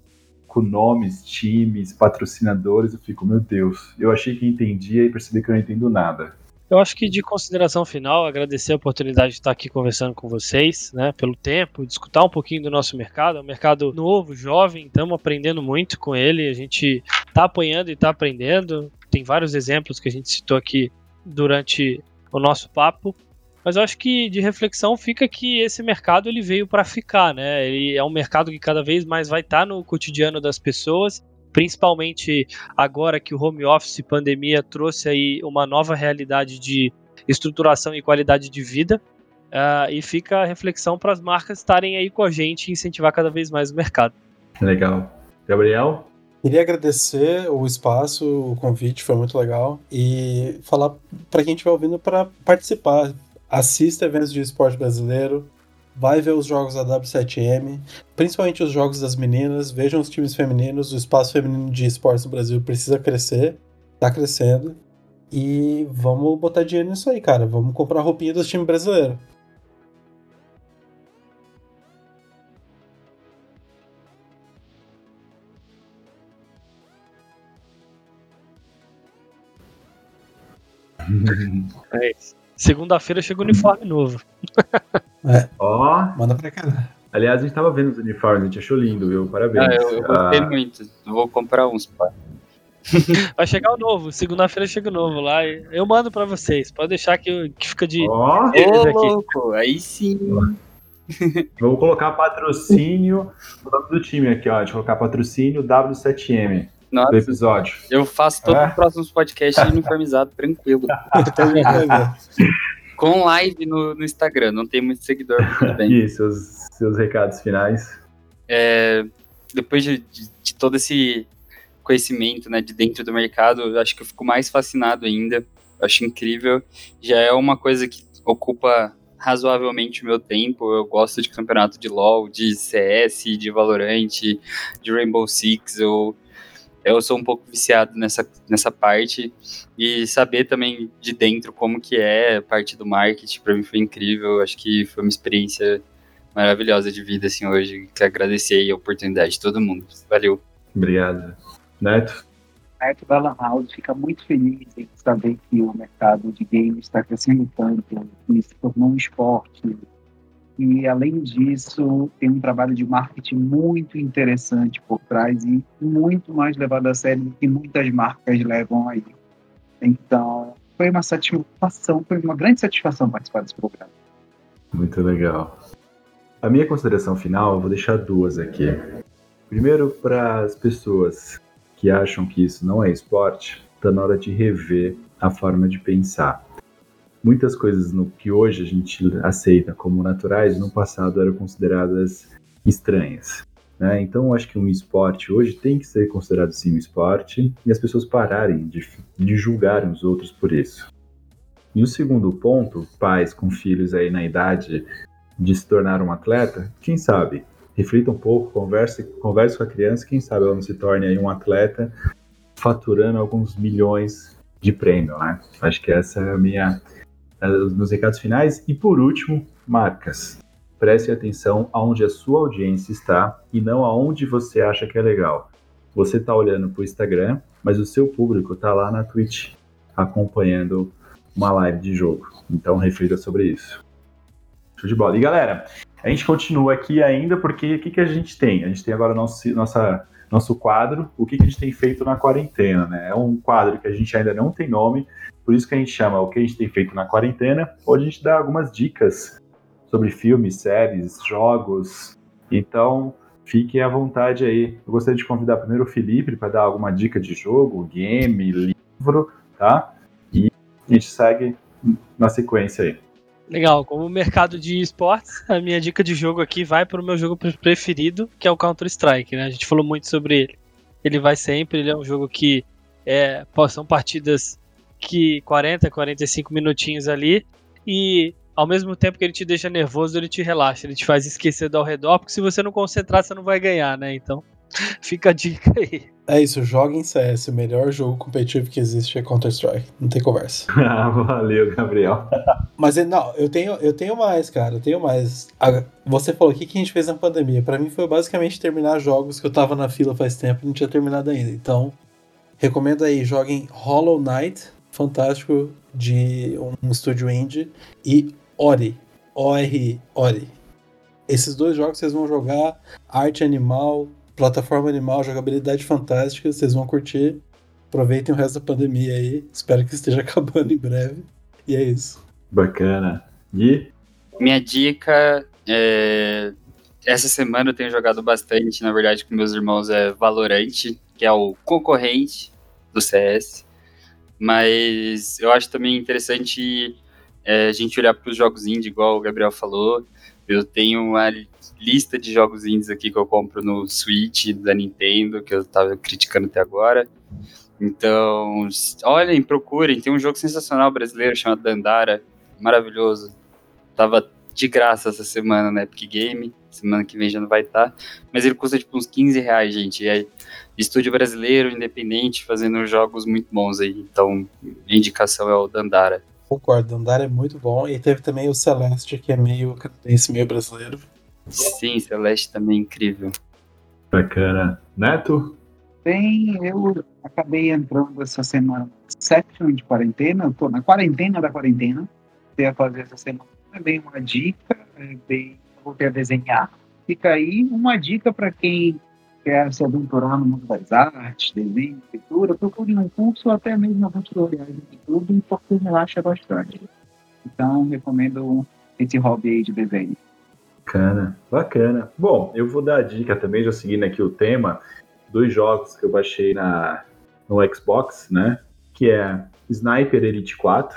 com nomes, times, patrocinadores, eu fico, meu Deus, eu achei que entendia e percebi que eu não entendo nada. Eu acho que de consideração final, agradecer a oportunidade de estar aqui conversando com vocês, né, pelo tempo, de escutar um pouquinho do nosso mercado. É um mercado novo, jovem, estamos aprendendo muito com ele. A gente está apanhando e está aprendendo. Tem vários exemplos que a gente citou aqui durante o nosso papo. Mas eu acho que de reflexão fica que esse mercado ele veio para ficar, né? Ele é um mercado que cada vez mais vai estar tá no cotidiano das pessoas principalmente agora que o home office e pandemia trouxe aí uma nova realidade de estruturação e qualidade de vida. Uh, e fica a reflexão para as marcas estarem aí com a gente e incentivar cada vez mais o mercado. Legal. Gabriel? Queria agradecer o espaço, o convite, foi muito legal. E falar para quem estiver ouvindo para participar. Assista eventos de esporte brasileiro, vai ver os jogos da W7M, principalmente os jogos das meninas, vejam os times femininos, o espaço feminino de esportes no Brasil precisa crescer, tá crescendo. E vamos botar dinheiro nisso aí, cara. Vamos comprar roupinha dos times brasileiros. [LAUGHS] É Segunda-feira chega o uniforme novo. Ó, Manda pra cá. aliás, a gente tava vendo os uniformes, a gente achou lindo, viu? Parabéns. Ah, eu, eu gostei Ah, muito. Eu vou comprar uns, pá. [LAUGHS] Vai chegar o novo. Segunda-feira chega o novo lá. Eu mando pra vocês. Pode deixar que, que fica de. Ó, aqui. louco, aí sim. [LAUGHS] vou colocar patrocínio o nome do time aqui, ó. Deixa eu colocar patrocínio W7M do Nossa, episódio. eu faço todos É? os próximos podcasts uniformizado, tranquilo. [LAUGHS] Com live no, no Instagram, não tem muito seguidor, bem. [LAUGHS] E seus, seus recados finais. É, depois de, de- de todo esse conhecimento né, de dentro do mercado, acho que eu fico mais fascinado ainda. Eu acho incrível. Já é uma coisa que ocupa razoavelmente o meu tempo. Eu gosto de campeonato de LoL, de CS, de Valorant, de Rainbow Six. Eu, eu sou um pouco viciado nessa, nessa parte. E saber também de dentro como que é a parte do marketing, para mim foi incrível. Acho que foi uma experiência maravilhosa de vida, assim, hoje. Que agradecer a oportunidade de todo mundo. Valeu. Obrigado. Neto? Neto da Lan House fica muito feliz em saber que o mercado de games está crescendo tanto e se tornou um esporte. E, além disso, tem um trabalho de marketing muito interessante por trás e muito mais levado a sério do que muitas marcas levam aí. Então, foi uma satisfação, foi uma grande satisfação participar desse programa. Muito legal. A minha consideração final, eu vou deixar duas aqui. Primeiro, para as pessoas que acham que isso não é esporte, está na hora de rever a forma de pensar. Muitas coisas no que hoje a gente aceita como naturais, no passado eram consideradas estranhas. né? Então, acho que um esporte hoje tem que ser considerado sim um esporte e as pessoas pararem de, de julgarem os outros por isso. E o segundo ponto, pais com filhos aí na idade de se tornar um atleta, quem sabe? Reflita um pouco, converse, converse com a criança, quem sabe ela não se torne aí um atleta faturando alguns milhões de prêmio, né? Acho que essa é a minha é, os meus recados finais e por último, marcas. Preste atenção aonde a sua audiência está e não aonde você acha que é legal. Você está olhando para o Instagram, mas o seu público está lá na Twitch acompanhando uma live de jogo. Então reflita sobre isso. Show de bola. E galera, a gente continua aqui ainda porque o que, que a gente tem? A gente tem agora nosso, nossa, nosso quadro, o que, que a gente tem feito na quarentena, né? É um quadro que a gente ainda não tem nome, por isso que a gente chama o que a gente tem feito na quarentena, ou a gente dá algumas dicas sobre filmes, séries, jogos. Então, fiquem à vontade aí. Eu gostaria de convidar primeiro o Felipe para dar alguma dica de jogo, game, livro, tá? E a gente segue na sequência aí. Legal, como mercado de esportes, a minha dica de jogo aqui vai para o meu jogo pre- preferido, que é o Counter-Strike, né? A gente falou muito sobre ele. Ele vai sempre, ele é um jogo que é, são partidas que 40, 45 minutinhos ali e ao mesmo tempo que ele te deixa nervoso, ele te relaxa, ele te faz esquecer do ao redor, porque se você não concentrar, você não vai ganhar, né? Então, [LAUGHS] fica a dica aí. É isso, joga em CS. O melhor jogo competitivo que existe é Counter-Strike. Não tem conversa. [LAUGHS] Ah, Valeu, Gabriel. [LAUGHS] Mas é, não, eu tenho, eu tenho mais, cara. Eu tenho mais. Você falou o que, que a gente fez na pandemia. Pra mim foi basicamente terminar jogos que eu tava na fila faz tempo e não tinha terminado ainda. Então, recomendo aí, joguem Hollow Knight, fantástico, de um estúdio indie, e Ori. O-R-I, Ori. Esses dois jogos vocês vão jogar arte animal, plataforma animal, jogabilidade fantástica, vocês vão curtir. Aproveitem o resto da pandemia aí. Espero que esteja [LAUGHS] acabando em breve. E é isso. Bacana. E Minha dica é. Essa semana eu tenho jogado bastante, na verdade, com meus irmãos é Valorant, que é o concorrente do CS. Mas eu acho também interessante é, a gente olhar para os jogos indie, igual o Gabriel falou. Eu tenho uma lista de jogos indies aqui que eu compro no Switch da Nintendo, que eu tava criticando até agora. Então, olhem, procurem. Tem um jogo sensacional brasileiro chamado Dandara, maravilhoso. Tava de graça essa semana na Epic Game. Semana que vem já não vai estar. Mas ele custa tipo uns 15 reais, gente. É estúdio brasileiro, independente, fazendo jogos muito bons aí. Então, indicação é o Dandara. Concordo, Andar é muito bom. E teve também o Celeste, que é meio canadense, meio brasileiro. Sim, Celeste também é incrível. bacana. Neto? Bem, eu acabei entrando essa semana Inception de quarentena, eu tô na quarentena da quarentena, você ia fazer essa semana, é bem uma dica, é bem, voltei a desenhar. Fica aí uma dica para quem quer se aventurar no mundo das artes, desenho, pintura, procure um curso ou até mesmo alguns tutoriais no YouTube, porque relaxa bastante. Então, recomendo esse hobby aí de desenho. Bacana, bacana. Bom, eu vou dar a dica também, já seguindo aqui o tema, dois jogos que eu baixei na, no Xbox, né? Que é Sniper Elite 4,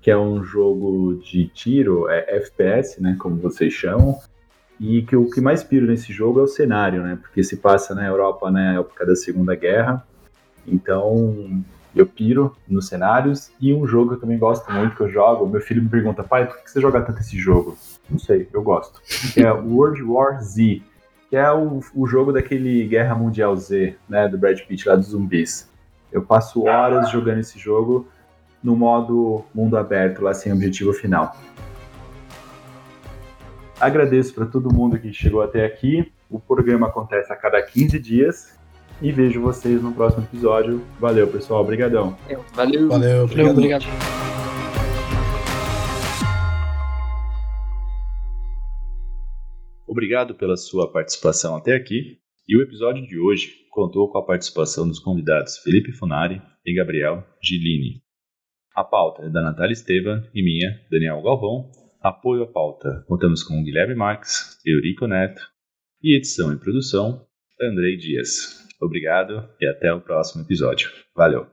que é um jogo de tiro, é FPS, né? Como vocês chamam. E que o que mais piro nesse jogo é o cenário, né? Porque se passa na Europa na época da Segunda Guerra. Então, eu piro nos cenários. E um jogo que eu também gosto muito, que eu jogo, meu filho me pergunta, pai, por que você joga tanto esse jogo? Não sei, eu gosto. É World War Z, que é o, o jogo daquele Guerra Mundial Z, né? Do Brad Pitt lá dos zumbis. Eu passo horas jogando esse jogo no modo mundo aberto, lá sem objetivo final. Agradeço para todo mundo que chegou até aqui. O programa acontece a cada 15 dias e vejo vocês no próximo episódio. Valeu, pessoal. Obrigadão. Valeu. Valeu, Valeu, obrigado. Obrigado pela sua participação até aqui. E o episódio de hoje contou com a participação dos convidados Felipe Funari e Gabriel Gilini. A pauta é da Natália Estevam e minha, Daniel Galvão. Apoio à pauta contamos com Guilherme Marques, Eurico Neto e edição e produção Andrei Dias. Obrigado e até o próximo episódio. Valeu!